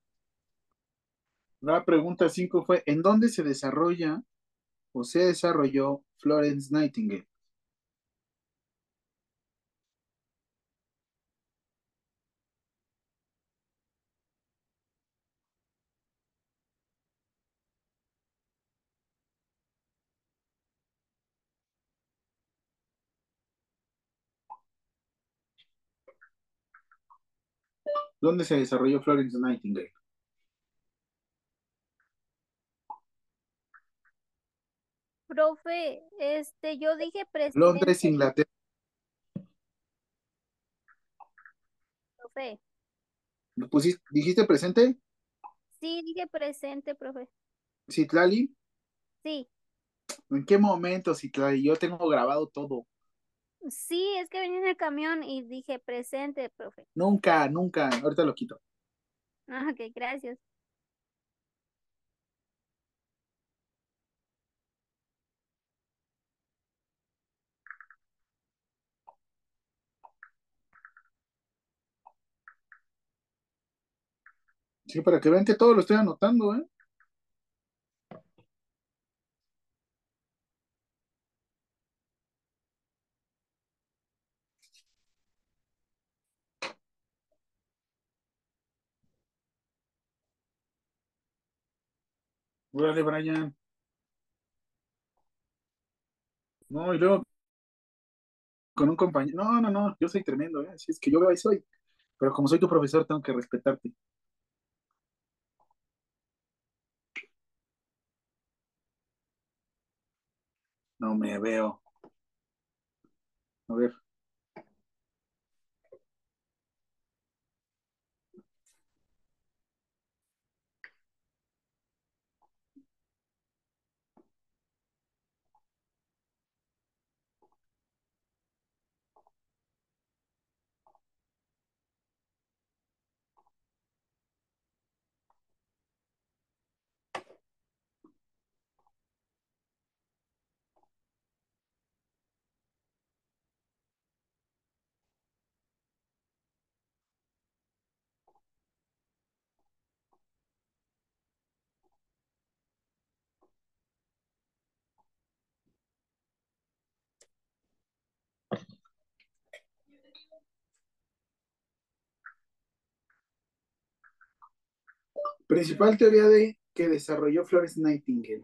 La pregunta 5 fue, ¿en dónde se desarrolla o se desarrolló Florence Nightingale? ¿Dónde se desarrolló Florence Nightingale? Profe, este, yo dije presidente, Londres, Inglaterra. profe. ¿Lo pusiste- ¿Dijiste presente? Sí, dije presente, profe. ¿Citlali? Sí, ¿En qué momento, Citlali? Yo tengo grabado todo. Sí, es que venía en el camión y dije presente, profe. Nunca, nunca. Ahorita lo quito. Ah, ok, gracias. Sí, para que vean que todo lo estoy anotando, ¿eh? Órale, Brian. No, y luego con un compañero. No, no, no, yo soy tremendo, ¿eh? Si es que yo veo ahí soy. Pero como soy tu profesor, tengo que respetarte. No me veo. A ver. Principal teoría de que desarrolló Florence Nightingale.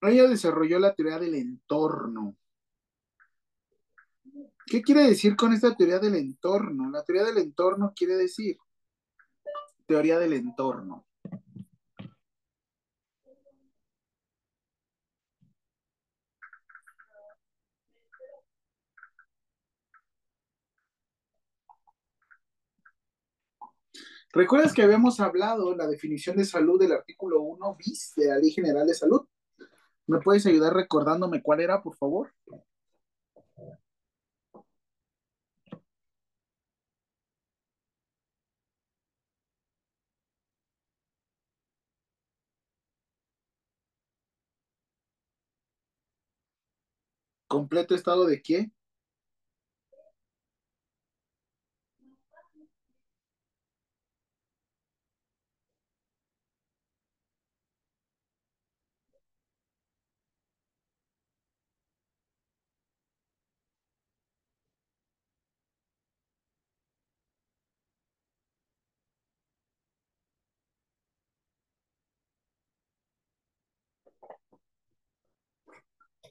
Ella desarrolló la teoría del entorno. ¿Qué quiere decir con esta teoría del entorno? La teoría del entorno quiere decir teoría del entorno. ¿Recuerdas que habíamos hablado la definición de salud del artículo 1 bis de la Ley General de Salud? ¿Me puedes ayudar recordándome cuál era, por favor? ¿Completo estado de qué?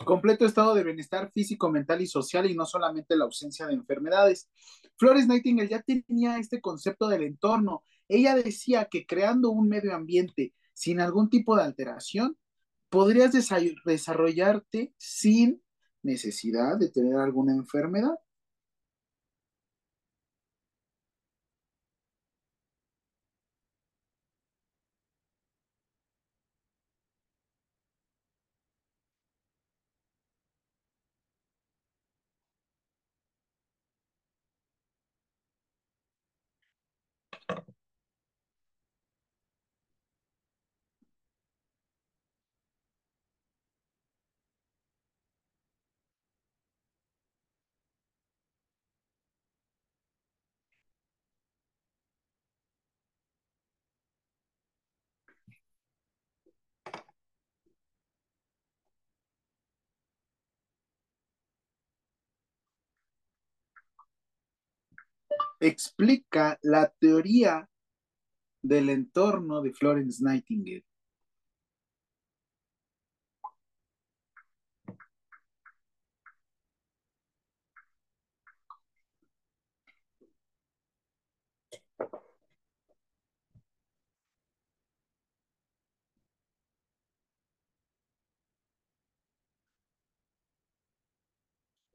Completo estado de bienestar físico, mental y social y no solamente la ausencia de enfermedades. Flores Nightingale ya tenía este concepto del entorno. Ella decía que creando un medio ambiente sin algún tipo de alteración, podrías desarrollarte sin necesidad de tener alguna enfermedad. Explica la teoría del entorno de Florence Nightingale.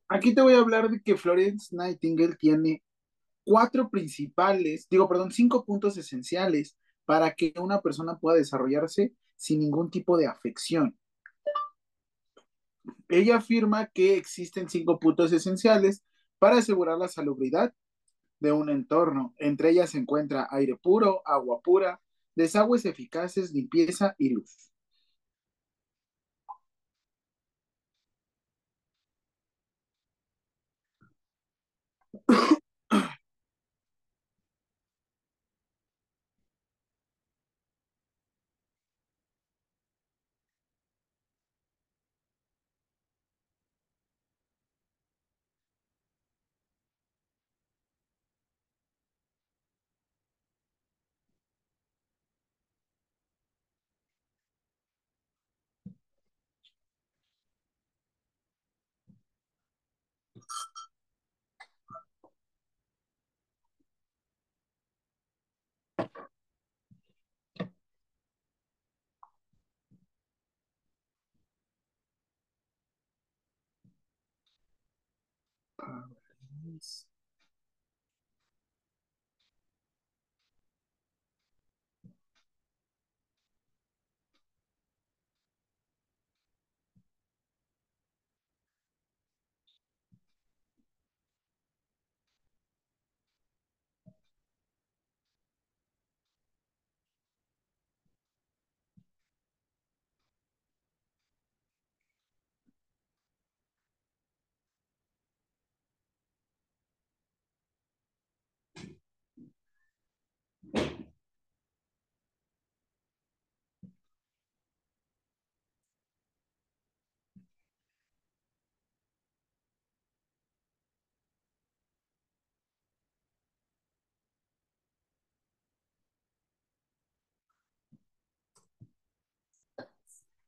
Aquí te voy a hablar de que Florence Nightingale tiene cuatro principales, digo, perdón, cinco puntos esenciales para que una persona pueda desarrollarse sin ningún tipo de afección. Ella afirma que existen cinco puntos esenciales para asegurar la salubridad de un entorno. Entre ellas se encuentra aire puro, agua pura, desagües eficaces, limpieza y luz. Peace.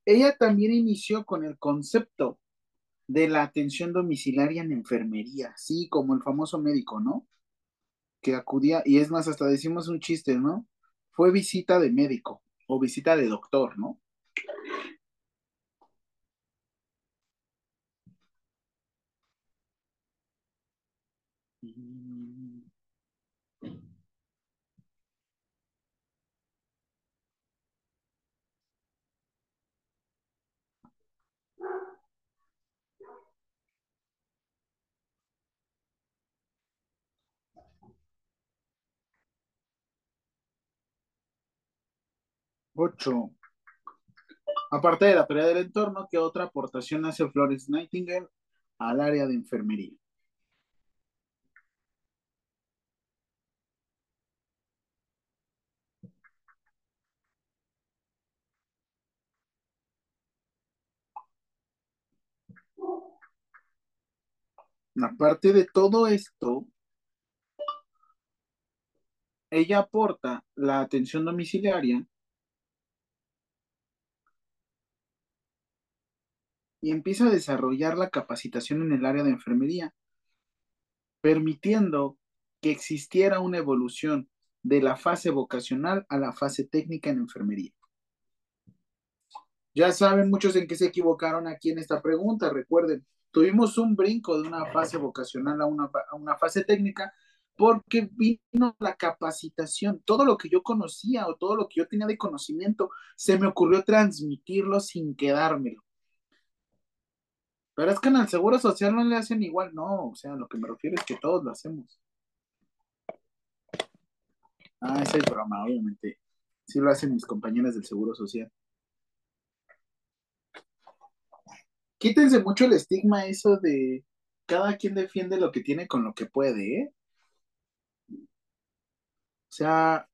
Ella también inició con el concepto de la atención domiciliaria en enfermería, sí, como el famoso médico, ¿no? Que acudía, y es más, hasta decimos un chiste, ¿no? Fue visita de médico o visita de doctor, ¿no? 8. Aparte de la teoría del entorno, ¿qué otra aportación hace Flores Nightingale al área de enfermería? Aparte de todo esto, ella aporta la atención domiciliaria y empieza a desarrollar la capacitación en el área de enfermería, permitiendo que existiera una evolución de la fase vocacional a la fase técnica en enfermería. Ya saben muchos en qué se equivocaron aquí en esta pregunta, recuerden, tuvimos un brinco de una fase vocacional a una, a una fase técnica porque vino la capacitación, todo lo que yo conocía o todo lo que yo tenía de conocimiento, se me ocurrió transmitirlo sin quedármelo. Pero es que en el Seguro Social no le hacen igual, no, o sea, lo que me refiero es que todos lo hacemos. Ah, esa es broma, obviamente. Sí lo hacen mis compañeras del Seguro Social. Quítense mucho el estigma eso de cada quien defiende lo que tiene con lo que puede, ¿eh? O sea,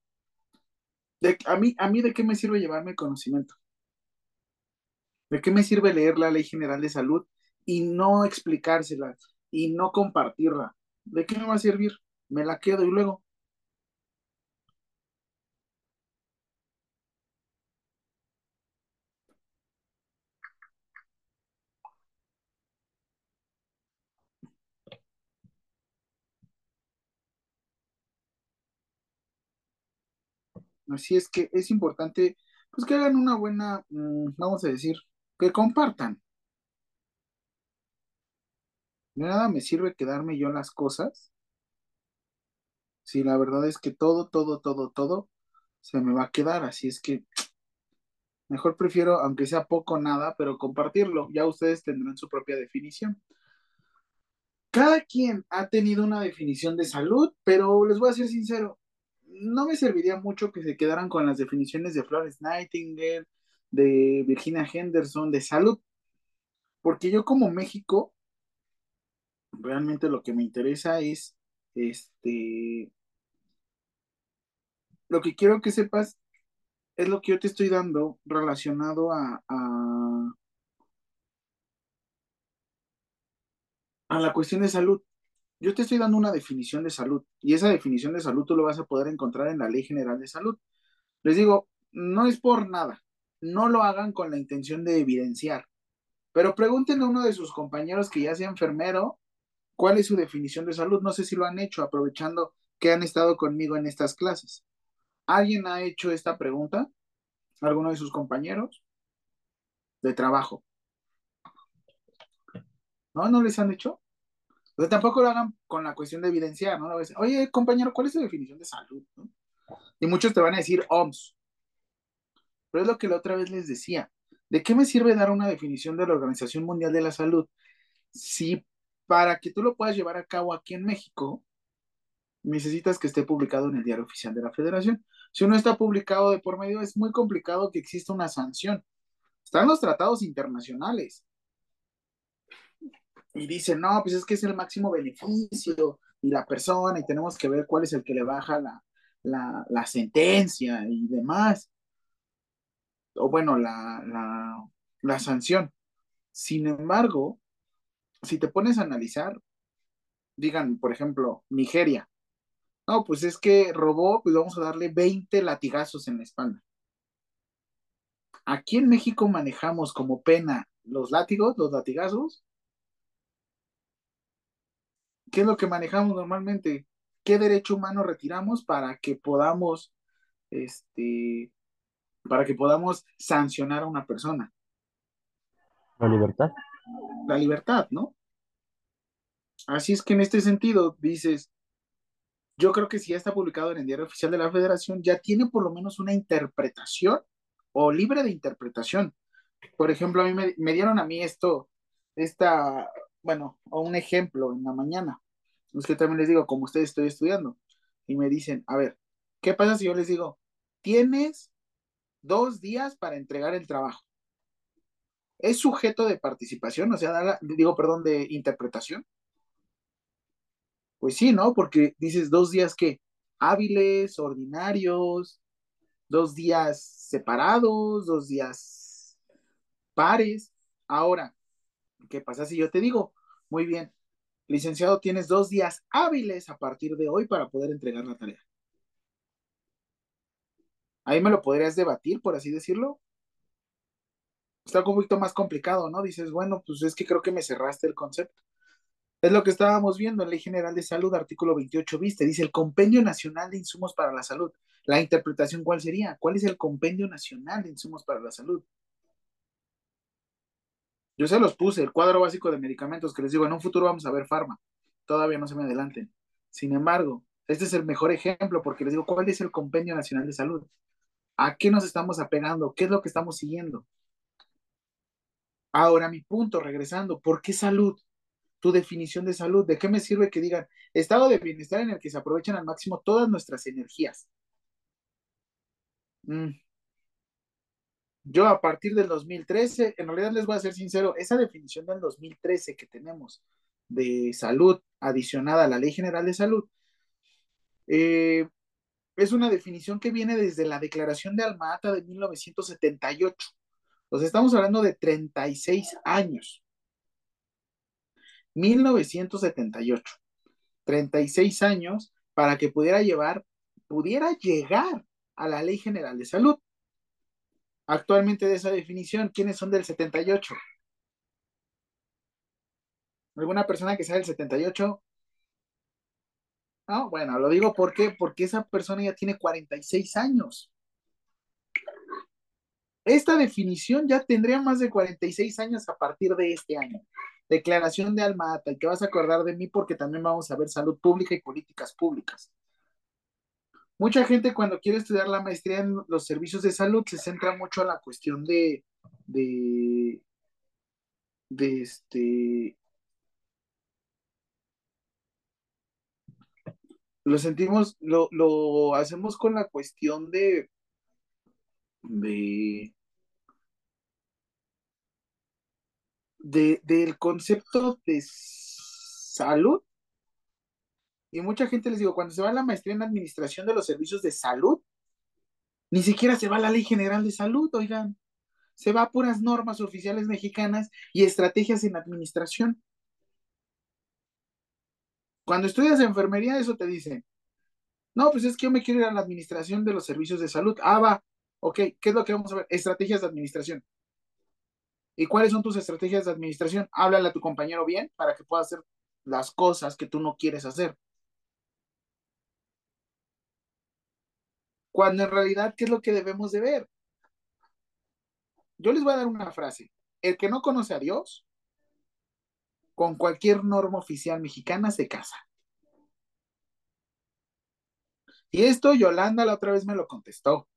de, a, mí, ¿a mí de qué me sirve llevarme conocimiento? ¿De qué me sirve leer la Ley General de Salud y no explicársela y no compartirla? ¿De qué me va a servir? Me la quedo y luego. Así es que es importante, pues que hagan una buena, mm, vamos a decir, que compartan. De nada me sirve quedarme yo las cosas. Si la verdad es que todo, todo, todo, todo se me va a quedar. Así es que mejor prefiero, aunque sea poco nada, pero compartirlo. Ya ustedes tendrán su propia definición. Cada quien ha tenido una definición de salud, pero les voy a ser sincero, no me serviría mucho que se quedaran con las definiciones de Florence Nightingale, de Virginia Henderson, de salud, porque yo como México, realmente lo que me interesa es, este, lo que quiero que sepas es lo que yo te estoy dando relacionado a, a, a la cuestión de salud yo te estoy dando una definición de salud y esa definición de salud tú lo vas a poder encontrar en la Ley General de Salud. Les digo, no es por nada, no lo hagan con la intención de evidenciar, pero pregúntenle a uno de sus compañeros que ya sea enfermero cuál es su definición de salud. No sé si lo han hecho aprovechando que han estado conmigo en estas clases. ¿Alguien ha hecho esta pregunta? ¿Alguno de sus compañeros? De trabajo. ¿No? ¿No les han hecho? tampoco lo hagan con la cuestión de evidenciar, ¿no? Oye, compañero, ¿cuál es tu definición de salud? Y muchos te van a decir OMS. Pero es lo que la otra vez les decía. ¿De qué me sirve dar una definición de la Organización Mundial de la Salud si para que tú lo puedas llevar a cabo aquí en México necesitas que esté publicado en el diario oficial de la Federación? Si uno está publicado de por medio, es muy complicado que exista una sanción. Están los tratados internacionales, y dice, no, pues es que es el máximo beneficio y la persona y tenemos que ver cuál es el que le baja la, la, la sentencia y demás. O bueno, la, la, la sanción. Sin embargo, si te pones a analizar, digan, por ejemplo, Nigeria. No, pues es que robó, pues vamos a darle 20 latigazos en la espalda. Aquí en México manejamos como pena los látigos, los latigazos. ¿Qué es lo que manejamos normalmente? ¿Qué derecho humano retiramos para que podamos, este, para que podamos sancionar a una persona? La libertad. La libertad, ¿no? Así es que en este sentido dices, yo creo que si ya está publicado en el diario oficial de la Federación, ya tiene por lo menos una interpretación o libre de interpretación. Por ejemplo, a mí me, dieron a mí esto, esta, bueno, o un ejemplo en la mañana. Es que también les digo, como ustedes estoy estudiando, y me dicen, a ver, ¿qué pasa si yo les digo, tienes dos días para entregar el trabajo? ¿Es sujeto de participación? O sea, digo, perdón, de interpretación. Pues sí, ¿no? Porque dices dos días que hábiles, ordinarios, dos días separados, dos días pares. Ahora, ¿qué pasa si yo te digo, muy bien, licenciado, tienes dos días hábiles a partir de hoy para poder entregar la tarea? Ahí me lo podrías debatir, por así decirlo. Está un poquito más complicado, ¿no? Dices, bueno, pues es que creo que me cerraste el concepto. Es lo que estábamos viendo en Ley General de Salud, artículo 28, viste, dice el Compendio Nacional de Insumos para la Salud. La interpretación, ¿cuál sería? ¿Cuál es el Compendio Nacional de Insumos para la Salud? Yo se los puse, el cuadro básico de medicamentos, que les digo, en un futuro vamos a ver farma. Todavía no se me adelanten. Sin embargo, este es el mejor ejemplo porque les digo, ¿cuál es el Compendio Nacional de Salud? ¿A qué nos estamos apegando? ¿Qué es lo que estamos siguiendo? Ahora, mi punto, regresando, ¿por qué salud? Tu definición de salud, ¿de qué me sirve que digan estado de bienestar en el que se aprovechan al máximo todas nuestras energías? Mm. Yo a partir del 2013, en realidad les voy a ser sincero, esa definición del 2013 que tenemos de salud adicionada a la Ley General de Salud, eh, es una definición que viene desde la Declaración de Alma-Ata de 1978. Sea, estamos hablando de 36 años. 1978. 36 años para que pudiera llevar, pudiera llegar a la Ley General de Salud. Actualmente de esa definición, ¿quiénes son del 78? ¿Alguna persona que sea del 78? No, bueno, lo digo porque, porque esa persona ya tiene 46 años. Esta definición ya tendría más de 46 años a partir de este año. Declaración de Alma-Ata, y que vas a acordar de mí porque también vamos a ver salud pública y políticas públicas. Mucha gente cuando quiere estudiar la maestría en los servicios de salud se centra mucho en la cuestión de, de, de este, lo sentimos, lo, lo hacemos con la cuestión de, de, de, del concepto de salud. Y mucha gente les digo, cuando se va a la maestría en administración de los servicios de salud, ni siquiera se va a la ley general de salud, oigan, se va a puras normas oficiales mexicanas y estrategias en administración. Cuando estudias enfermería, eso te dicen, no, pues es que yo me quiero ir a la administración de los servicios de salud. Ah, va, ok, ¿qué es lo que vamos a ver? Estrategias de administración. ¿Y cuáles son tus estrategias de administración? Háblale a tu compañero bien para que pueda hacer las cosas que tú no quieres hacer. Cuando en realidad, ¿qué es lo que debemos de ver? Yo les voy a dar una frase. El que no conoce a Dios, con cualquier norma oficial mexicana se casa. Y esto Yolanda la otra vez me lo contestó.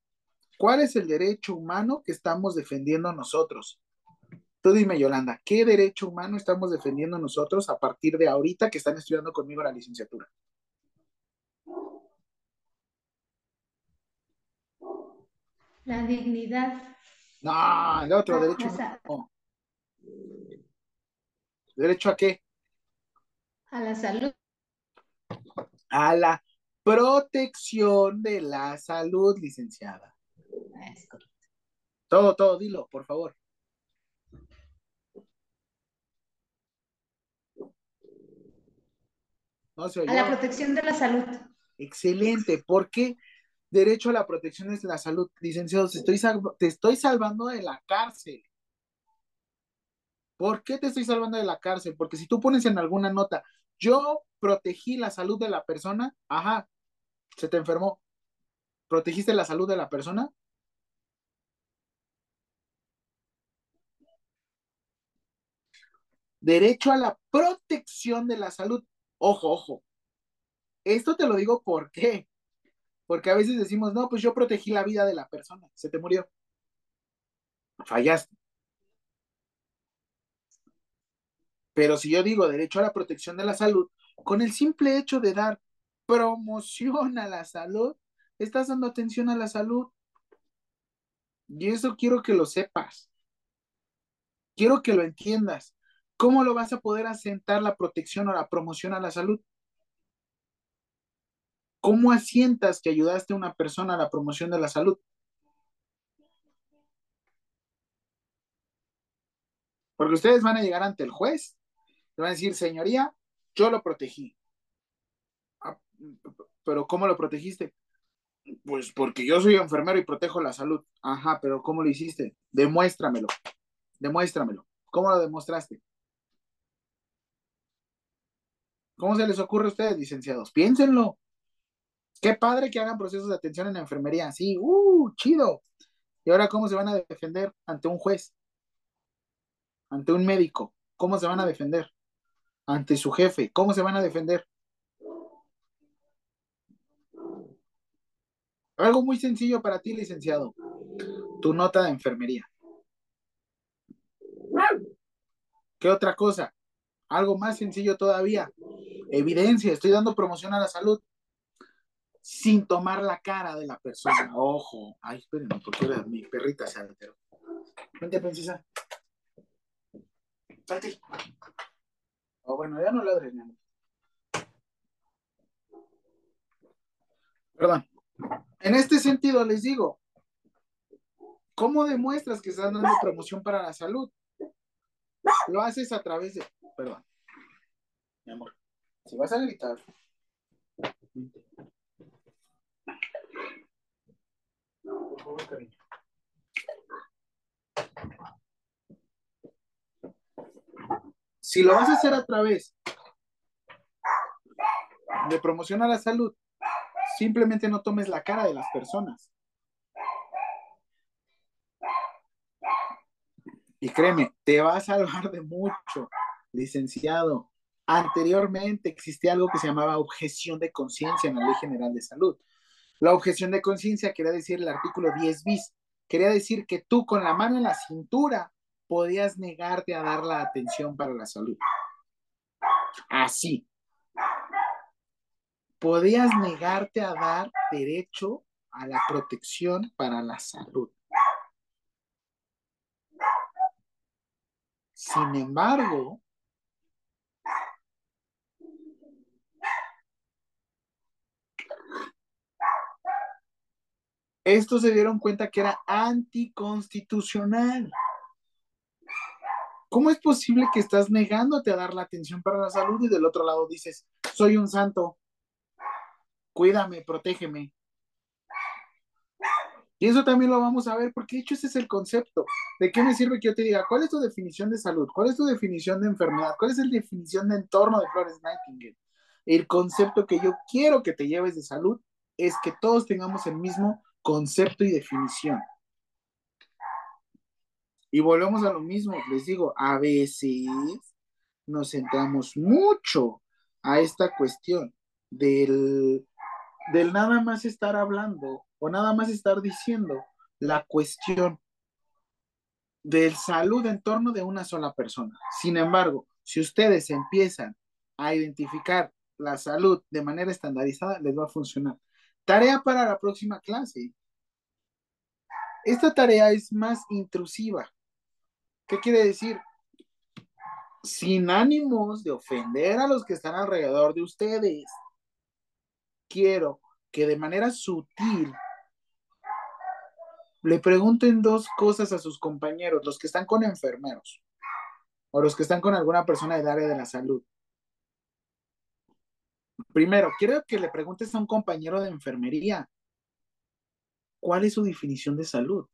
¿Cuál es el derecho humano que estamos defendiendo nosotros? Tú dime, Yolanda, ¿qué derecho humano estamos defendiendo nosotros a partir de ahorita que están estudiando conmigo la licenciatura? La dignidad. No, el otro, derecho humano. ¿Derecho a qué? A la salud. A la protección de la salud, licenciada. Es correcto. Todo, todo, dilo, por favor. No se A la protección de la salud. Excelente, porque Derecho a la protección de la salud. Licenciados, te estoy, salv- te estoy salvando de la cárcel. ¿Por qué te estoy salvando de la cárcel? Porque si tú pones en alguna nota, yo protegí la salud de la persona, ajá, se te enfermó. ¿Protegiste la salud de la persona? Derecho a la protección de la salud. Ojo, ojo. Esto te lo digo por qué. Porque a veces decimos, no, pues yo protegí la vida de la persona, se te murió. Fallaste. Pero si yo digo derecho a la protección de la salud, con el simple hecho de dar promoción a la salud, estás dando atención a la salud. Y eso quiero que lo sepas. Quiero que lo entiendas. ¿Cómo lo vas a poder asentar la protección o la promoción a la salud? ¿Cómo asientas que ayudaste a una persona a la promoción de la salud? Porque ustedes van a llegar ante el juez. Le van a decir, señoría, yo lo protegí. Ah, pero ¿cómo lo protegiste? Pues porque yo soy enfermero y protejo la salud. Ajá, pero ¿cómo lo hiciste? Demuéstramelo. Demuéstramelo. ¿Cómo lo demostraste? ¿Cómo se les ocurre a ustedes, licenciados? Piénsenlo. Qué padre que hagan procesos de atención en enfermería. Sí, uh, chido. ¿Y ahora cómo se van a defender ante un juez? Ante un médico. ¿Cómo se van a defender? Ante su jefe. ¿Cómo se van a defender? Algo muy sencillo para ti, licenciado. Tu nota de enfermería. ¿Qué otra cosa? Algo más sencillo todavía. Evidencia, estoy dando promoción a la salud sin tomar la cara de la persona. Ojo. Ay, espérenme, porque mi perrita se alteró. Vente, princesa. Salte. Oh, bueno, ya no ladres, mi amor. Perdón. En este sentido, les digo, ¿cómo demuestras que estás dando promoción para la salud? Lo haces a través de... Perdón. Mi amor, si vas a gritar... Por favor, cariño. Si lo vas a hacer a través de promoción a la salud, simplemente no tomes la cara de las personas. Y créeme, te va a salvar de mucho, licenciado. Anteriormente existía algo que se llamaba objeción de conciencia en la Ley General de Salud. La objeción de conciencia quería decir el artículo 10 bis, quería decir que tú con la mano en la cintura podías negarte a dar la atención para la salud. Así. Podías negarte a dar derecho a la protección para la salud. Sin embargo, estos se dieron cuenta que era anticonstitucional. ¿Cómo es posible que estás negándote a dar la atención para la salud y del otro lado dices, soy un santo, cuídame, protégeme? Y eso también lo vamos a ver, porque de hecho ese es el concepto. ¿De qué me sirve que yo te diga, cuál es tu definición de salud? ¿Cuál es tu definición de enfermedad? ¿Cuál es la definición de entorno de Flores Nightingale? El concepto que yo quiero que te lleves de salud es que todos tengamos el mismo concepto y definición. Y volvemos a lo mismo, les digo, a veces nos centramos mucho a esta cuestión del, del nada más estar hablando o nada más estar diciendo la cuestión del salud en torno de una sola persona. Sin embargo, si ustedes empiezan a identificar la salud de manera estandarizada, les va a funcionar. Tarea para la próxima clase. Esta tarea es más intrusiva. ¿Qué quiere decir? Sin ánimos de ofender a los que están alrededor de ustedes, quiero que de manera sutil le pregunten dos cosas a sus compañeros, los que están con enfermeros o los que están con alguna persona del área de la salud. Primero, quiero que le preguntes a un compañero de enfermería, ¿Cuál es su definición de salud?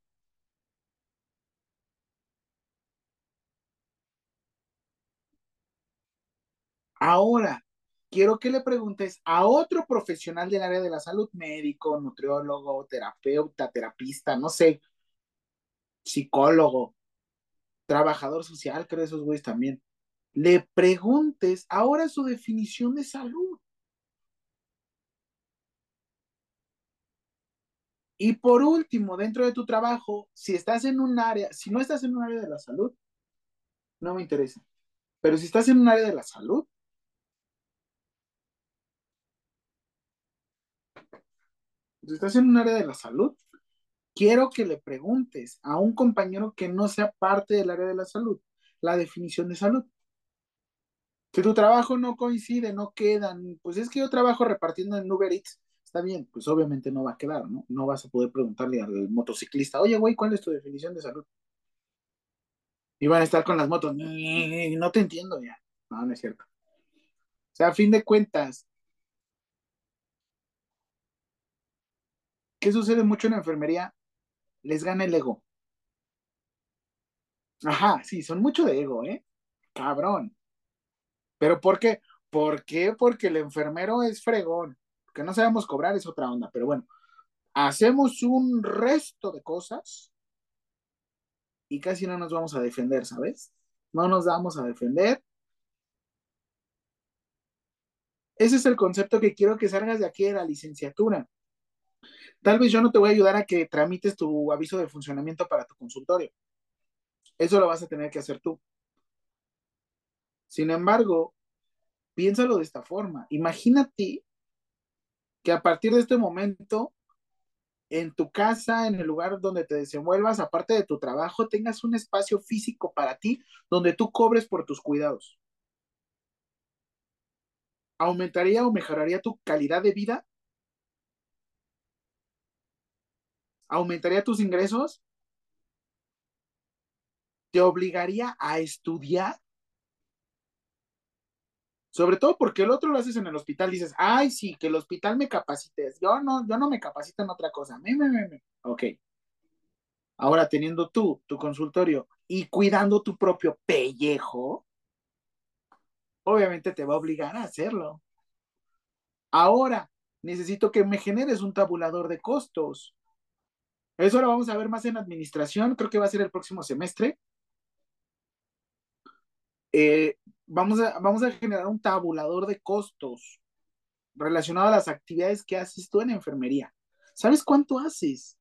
Ahora, quiero que le preguntes a otro profesional del área de la salud, médico, nutriólogo, terapeuta, terapista, no sé, psicólogo, trabajador social, creo esos güeyes también. Le preguntes ahora su definición de salud. Y por último, dentro de tu trabajo, si estás en un área, si no estás en un área de la salud, no me interesa. Pero si estás en un área de la salud, si estás en un área de la salud, quiero que le preguntes a un compañero que no sea parte del área de la salud la definición de salud. Si tu trabajo no coincide, no quedan, pues es que yo trabajo repartiendo en Uber Eats, está bien, pues obviamente no va a quedar, ¿no? No vas a poder preguntarle al motociclista, oye, güey, ¿cuál es tu definición de salud? Y van a estar con las motos, no te entiendo ya. No, no es cierto. O sea, a fin de cuentas, ¿qué sucede mucho en la enfermería? Les gana el ego. Ajá, sí, son mucho de ego, ¿eh? Cabrón. ¿Pero por qué? ¿Por qué? Porque el enfermero es fregón. Que no sabemos cobrar es otra onda, pero bueno, hacemos un resto de cosas y casi no nos vamos a defender, ¿sabes? No nos vamos a defender. Ese es el concepto que quiero que salgas de aquí de la licenciatura. Tal vez yo no te voy a ayudar a que tramites tu aviso de funcionamiento para tu consultorio. Eso lo vas a tener que hacer tú. Sin embargo, piénsalo de esta forma. Imagínate que a partir de este momento, en tu casa, en el lugar donde te desenvuelvas, aparte de tu trabajo, tengas un espacio físico para ti donde tú cobres por tus cuidados. ¿Aumentaría o mejoraría tu calidad de vida? ¿Aumentaría tus ingresos? ¿Te obligaría a estudiar? Sobre todo porque el otro lo haces en el hospital, dices, ay, sí, que el hospital me capacites. Yo no, yo no me capacito en otra cosa. Me, me, me. Ok. Ahora teniendo tú tu consultorio y cuidando tu propio pellejo, obviamente te va a obligar a hacerlo. Ahora, necesito que me generes un tabulador de costos. Eso lo vamos a ver más en administración, creo que va a ser el próximo semestre. Eh, vamos, a, vamos a generar un tabulador de costos relacionado a las actividades que haces tú en enfermería. ¿Sabes cuánto haces?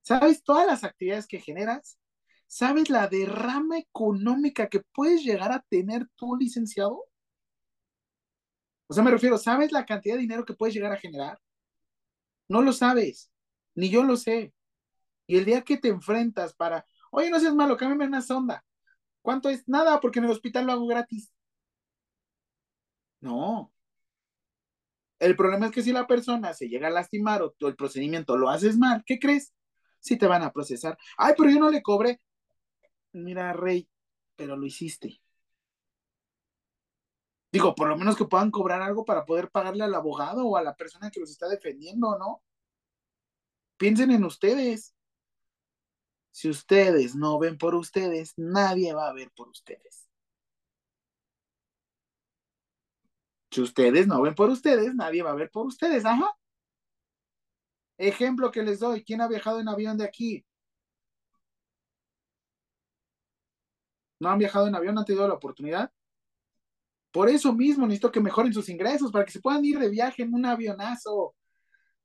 ¿Sabes todas las actividades que generas? ¿Sabes la derrama económica que puedes llegar a tener tú, licenciado? O sea, me refiero, ¿sabes la cantidad de dinero que puedes llegar a generar? No lo sabes, ni yo lo sé. Y el día que te enfrentas para, oye, no seas malo, cámbiame una sonda. ¿Cuánto es? Nada, porque en el hospital lo hago gratis. No. El problema es que si la persona se llega a lastimar o el procedimiento lo haces mal, ¿qué crees? Si te van a procesar. Ay, pero yo no le cobré. Mira, Rey, pero lo hiciste. Digo, por lo menos que puedan cobrar algo para poder pagarle al abogado o a la persona que los está defendiendo, ¿no? Piensen en ustedes. Si ustedes no ven por ustedes, nadie va a ver por ustedes. Si ustedes no ven por ustedes, nadie va a ver por ustedes. Ejemplo que les doy. ¿Quién ha viajado en avión de aquí? ¿No han viajado en avión? ¿No han tenido la oportunidad? Por eso mismo necesito que mejoren sus ingresos para que se puedan ir de viaje en un avionazo.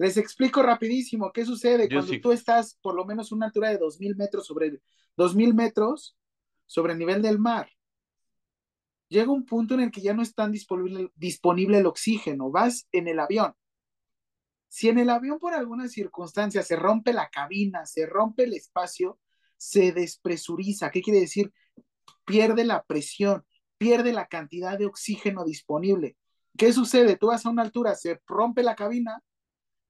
Les explico rapidísimo qué sucede Yo cuando sí. tú estás por lo menos a una altura de 2.000 metros sobre 2.000 metros sobre el nivel del mar. Llega un punto en el que ya no es tan disponible, disponible el oxígeno. Vas en el avión. Si en el avión por alguna circunstancia se rompe la cabina, se rompe el espacio, se despresuriza. ¿Qué quiere decir? Pierde la presión, pierde la cantidad de oxígeno disponible. ¿Qué sucede? Tú vas a una altura, se rompe la cabina,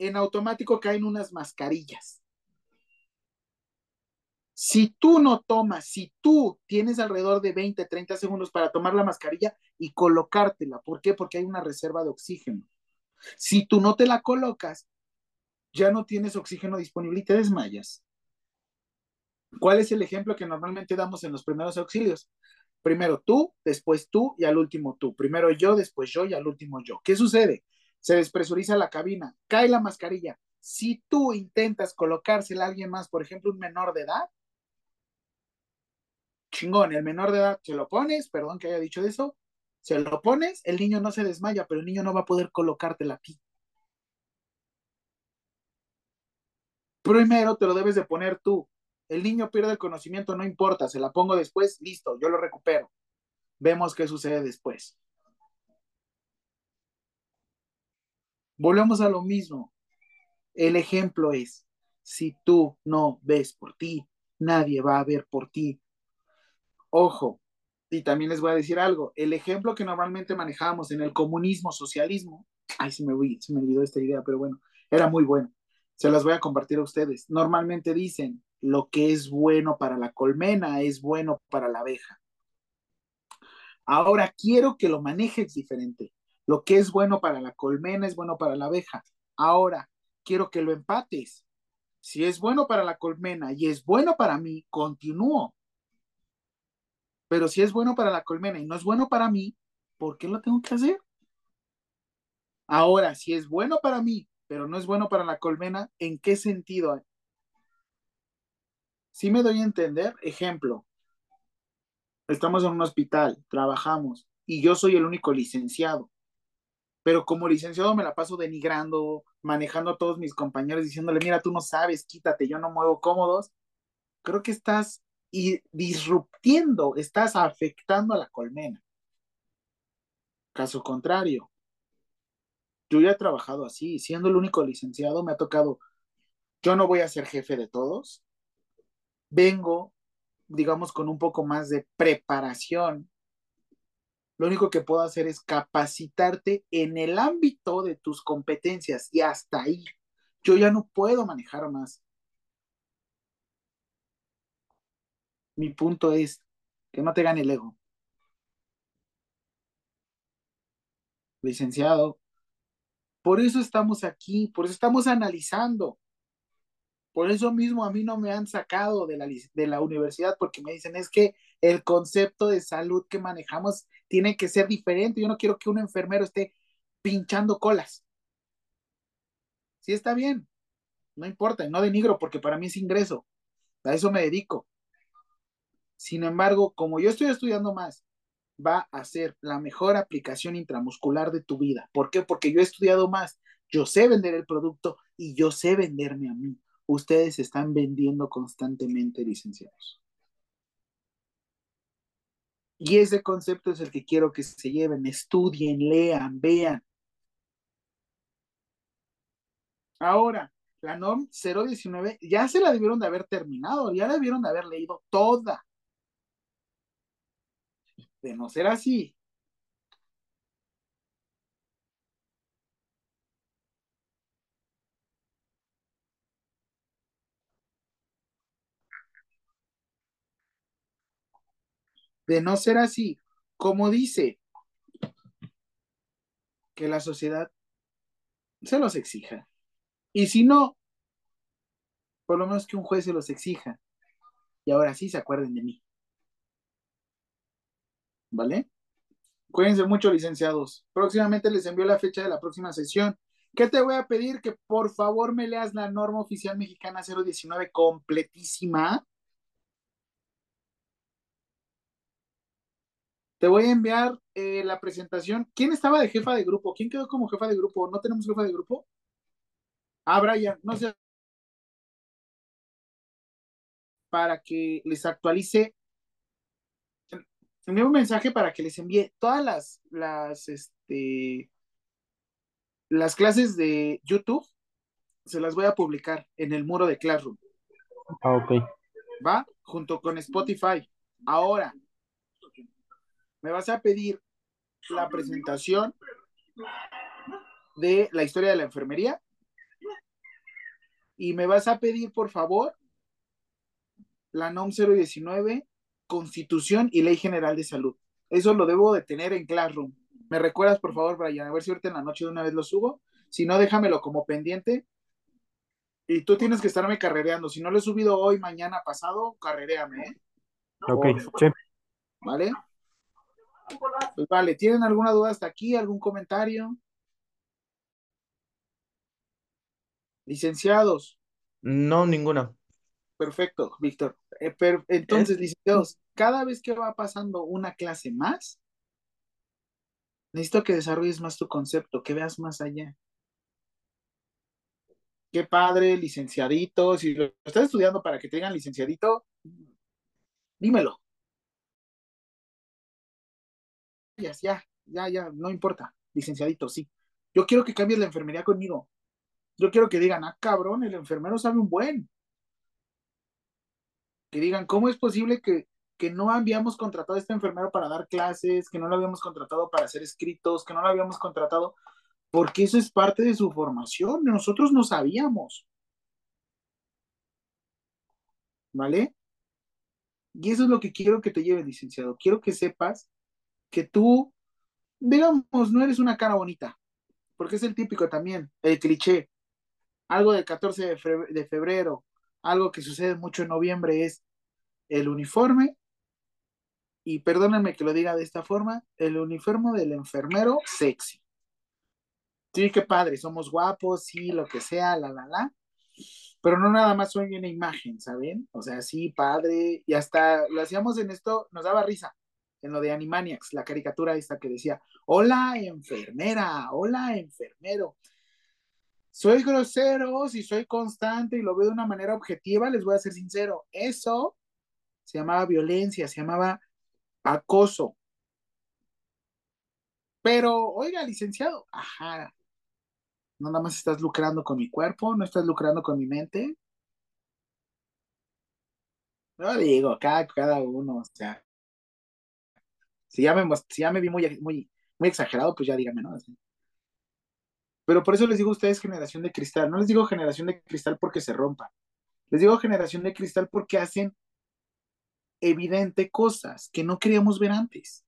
en automático caen unas mascarillas. Si tú no tomas, si tú tienes alrededor de 20, 30 segundos para tomar la mascarilla y colocártela, ¿por qué? Porque hay una reserva de oxígeno. Si tú no te la colocas, ya no tienes oxígeno disponible y te desmayas. ¿Cuál es el ejemplo que normalmente damos en los primeros auxilios? Primero tú, después tú y al último tú. Primero yo, después yo y al último yo. ¿Qué sucede? Se despresuriza la cabina, cae la mascarilla. Si tú intentas colocársela a alguien más, por ejemplo, un menor de edad, chingón, el menor de edad se lo pones, perdón que haya dicho eso, se lo pones, el niño no se desmaya, pero el niño no va a poder colocártela a ti. Primero te lo debes de poner tú. El niño pierde el conocimiento, no importa, se la pongo después, listo, yo lo recupero. Vemos qué sucede después. Volvemos a lo mismo. El ejemplo es, si tú no ves por ti, nadie va a ver por ti. Ojo, y también les voy a decir algo, el ejemplo que normalmente manejamos en el comunismo, socialismo, ay, se me, se me olvidó esta idea, pero bueno, era muy bueno. Se las voy a compartir a ustedes. Normalmente dicen, lo que es bueno para la colmena es bueno para la abeja. Ahora quiero que lo manejes diferente. Lo que es bueno para la colmena es bueno para la abeja. Ahora quiero que lo empates. Si es bueno para la colmena y es bueno para mí, continúo. Pero si es bueno para la colmena y no es bueno para mí, ¿por qué lo tengo que hacer? Ahora, si es bueno para mí, pero no es bueno para la colmena, ¿en qué sentido? Si me doy a entender, ejemplo, estamos en un hospital, trabajamos y yo soy el único licenciado, pero como licenciado me la paso denigrando, manejando a todos mis compañeros, diciéndole, mira, tú no sabes, quítate, yo no muevo cómodos. Creo que estás y disruptiendo, estás afectando a la colmena. Caso contrario, yo ya he trabajado así, siendo el único licenciado, me ha tocado, yo no voy a ser jefe de todos, vengo, digamos, con un poco más de preparación. Lo único que puedo hacer es capacitarte en el ámbito de tus competencias y hasta ahí. Yo ya no puedo manejar más. Mi punto es que no te gane el ego. Licenciado, por eso estamos aquí, por eso estamos analizando. Por eso mismo a mí no me han sacado de la, de la universidad porque me dicen es que el concepto de salud que manejamos tiene que ser diferente. Yo no quiero que un enfermero esté pinchando colas. Sí está bien, no importa, no denigro porque para mí es ingreso. A eso me dedico. Sin embargo, como yo estoy estudiando más, va a ser la mejor aplicación intramuscular de tu vida. ¿Por qué? Porque yo he estudiado más, yo sé vender el producto y yo sé venderme a mí. Ustedes están vendiendo constantemente, licenciados. Y ese concepto es el que quiero que se lleven, estudien, lean, vean. Ahora, la NOM 019 ya se la debieron de haber terminado, ya la debieron de haber leído toda. De no ser así, de no ser así, como dice, que la sociedad se los exija. Y si no, por lo menos que un juez se los exija. Y ahora sí se acuerden de mí. ¿Vale? Cuídense mucho, licenciados. Próximamente les envío la fecha de la próxima sesión. ¿Qué te voy a pedir? Que por favor me leas la norma oficial mexicana 019 completísima. Te voy a enviar eh, la presentación. ¿Quién estaba de jefa de grupo? ¿Quién quedó como jefa de grupo? ¿No tenemos jefa de grupo? Ah, Brian, no sé. Para que les actualice envío un mensaje para que les envíe todas las, las, este, las clases de YouTube, se las voy a publicar en el muro de Classroom. Ah, ok. ¿Va? Junto con Spotify. Ahora, me vas a pedir la presentación de la historia de la enfermería y me vas a pedir, por favor, la NOM 019 Constitución y Ley General de Salud. Eso lo debo de tener en Classroom. ¿Me recuerdas, por favor, Brian? A ver si ahorita en la noche de una vez lo subo. Si no, déjamelo como pendiente Y tú tienes que estarme carrereando. Si no lo he subido hoy, mañana, pasado, carrereame, ¿eh? Ok, sí. ¿Vale? Pues vale, ¿tienen alguna duda hasta aquí? ¿Algún comentario? Licenciados, No, ninguna. perfecto, Víctor. Eh, per- entonces, licenciados, cada vez que va pasando una clase más, necesito que desarrolles más tu concepto, que veas más allá. Qué padre, licenciadito. Si lo estás estudiando para que te digan licenciadito, dímelo. Ya, ya, ya, no importa. Licenciadito, sí. Yo quiero que cambies la enfermería conmigo. Yo quiero que digan, ah, cabrón, el enfermero sabe un buen. Que digan, ¿cómo es posible que, que no habíamos contratado a este enfermero para dar clases, que no lo habíamos contratado para hacer escritos, que no lo habíamos contratado? Porque eso es parte de su formación. Nosotros no sabíamos. ¿Vale? Y eso es lo que quiero que te lleve, licenciado. Quiero que sepas que tú, digamos, no eres una cara bonita, porque es el típico también, el cliché. Algo del 14 de febrero, algo que sucede mucho en noviembre es el uniforme, y perdónenme que lo diga de esta forma, el uniforme del enfermero sexy. Sí, qué padre, somos guapos, sí, lo que sea, la, la, la. Pero no nada más soy una imagen, ¿saben? O sea, sí, padre, y hasta lo hacíamos en esto, nos daba risa, en lo de Animaniacs, la caricatura esta que decía, hola enfermera, hola enfermero. Soy grosero, si soy constante y lo veo de una manera objetiva, les voy a ser sincero, eso se llamaba violencia, se llamaba acoso. Pero, oiga, licenciado, ajá, no nada más estás lucrando con mi cuerpo, no estás lucrando con mi mente. No digo, cada, cada uno, o sea, si ya me, si ya me vi muy, muy, muy exagerado, pues ya dígame, ¿no? Pero por eso les digo a ustedes generación de cristal. No les digo generación de cristal porque se rompan. Les digo generación de cristal porque hacen evidente cosas que no queríamos ver antes.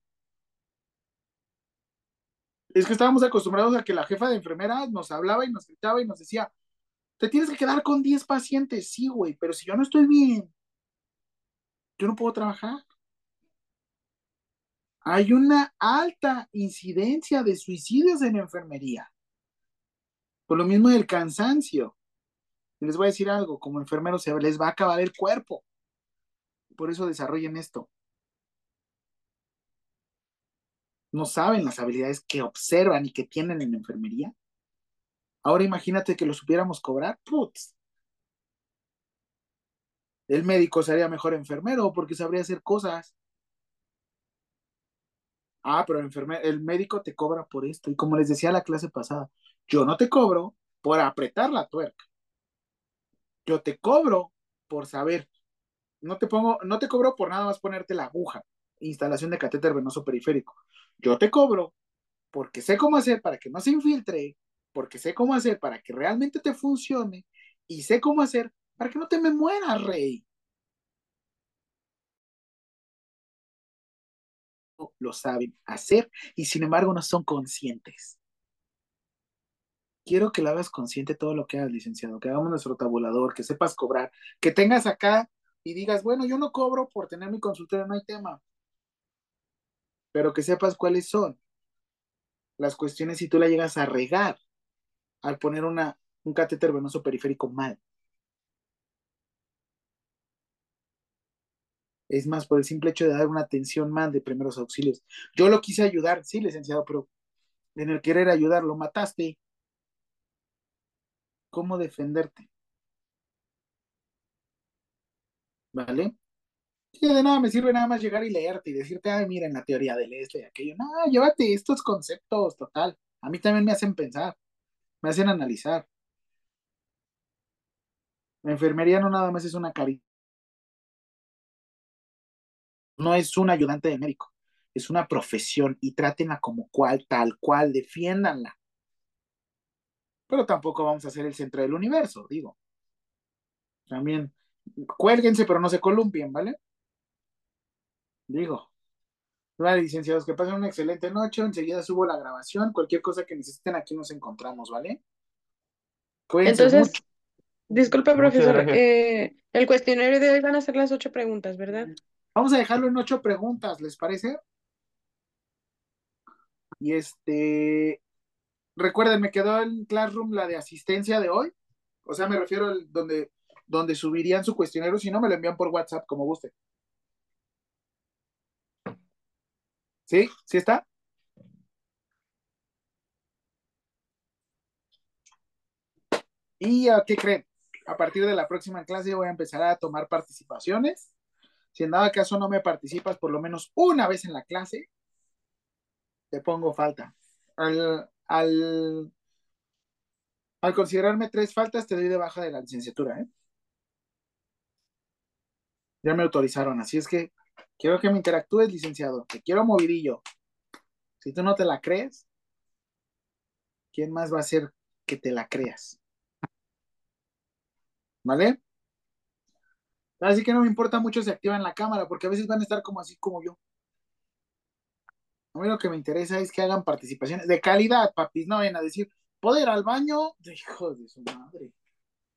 Es que estábamos acostumbrados a que la jefa de enfermeras nos hablaba y nos gritaba y nos decía, te tienes que quedar con 10 pacientes. Sí, güey, pero si yo no estoy bien, yo no puedo trabajar. Hay una alta incidencia de suicidios en enfermería. Por lo mismo del cansancio. Les voy a decir algo, como enfermeros se les va a acabar el cuerpo. Por eso desarrollen esto. No saben las habilidades que observan y que tienen en enfermería. Ahora imagínate que lo supiéramos cobrar. Putz. El médico sería mejor enfermero porque sabría hacer cosas. Ah, pero el, el médico te cobra por esto. Y como les decía la clase pasada, yo no te cobro por apretar la tuerca. Yo te cobro por saber. No te pongo, no te cobro por nada más ponerte la aguja. Instalación de catéter venoso periférico. Yo te cobro porque sé cómo hacer para que no se infiltre, porque sé cómo hacer para que realmente te funcione y sé cómo hacer para que no te me mueras, rey. Lo saben hacer y sin embargo no son conscientes. Quiero que lo hagas consciente todo lo que hagas, licenciado, que hagamos nuestro tabulador, que sepas cobrar, que tengas acá y digas, bueno, yo no cobro por tener mi consultorio, no hay tema, pero que sepas cuáles son las cuestiones si tú la llegas a regar al poner una, un catéter venoso periférico mal. Es más, por el simple hecho de dar una atención mal de primeros auxilios. Yo lo quise ayudar, sí, licenciado, pero en el querer ayudar lo mataste. ¿Cómo defenderte? ¿Vale? Sí, de nada me sirve nada más llegar y leerte y decirte, ay, mira, en la teoría del este y aquello. No, llévate estos conceptos, total. A mí también me hacen pensar, me hacen analizar. La enfermería no nada más es una cari no es un ayudante de médico, es una profesión y trátenla como cual, tal cual, defiéndanla. Pero tampoco vamos a ser el centro del universo, digo. También cuélguense, pero no se columpien, ¿vale? Digo. Vale, licenciados, que pasen una excelente noche. Enseguida subo la grabación. Cualquier cosa que necesiten, aquí nos encontramos, ¿vale? Cuídense Entonces, mucho. Disculpe, profesor. eh, el cuestionario de hoy van a ser las ocho preguntas, ¿verdad? Vamos a dejarlo en ocho preguntas, ¿les parece? Y este, recuerden, me quedó en Classroom la de asistencia de hoy. O sea, me refiero al donde, donde subirían su cuestionario, si no me lo envían por WhatsApp, como guste. ¿Sí? ¿Sí está? ¿Y a qué creen? A partir de la próxima clase voy a empezar a tomar participaciones. Si en dado caso no me participas por lo menos una vez en la clase, te pongo falta. Al, al, al considerarme tres faltas, te doy de baja de la licenciatura, ¿eh? Ya me autorizaron, así es que quiero que me interactúes, licenciado. Te quiero movidillo. Si tú no te la crees, ¿quién más va a hacer que te la creas? ¿Vale? Así que no me importa mucho si activan la cámara, porque a veces van a estar como así como yo. A mí lo que me interesa es que hagan participaciones de calidad, papis. No vayan a decir, ¿puedo ir al baño? Hijo de su madre.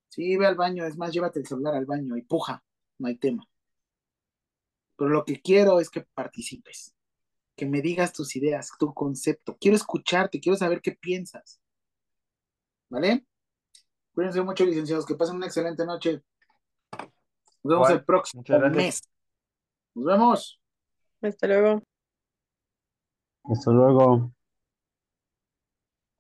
Sí, ve al baño. Es más, llévate el celular al baño y puja. No hay tema. Pero lo que quiero es que participes. Que me digas tus ideas, tu concepto. Quiero escucharte, quiero saber qué piensas. ¿Vale? Cuídense mucho, licenciados. Que pasen una excelente noche. Nos vemos el próximo mes. Nos vemos. Hasta luego. Hasta luego.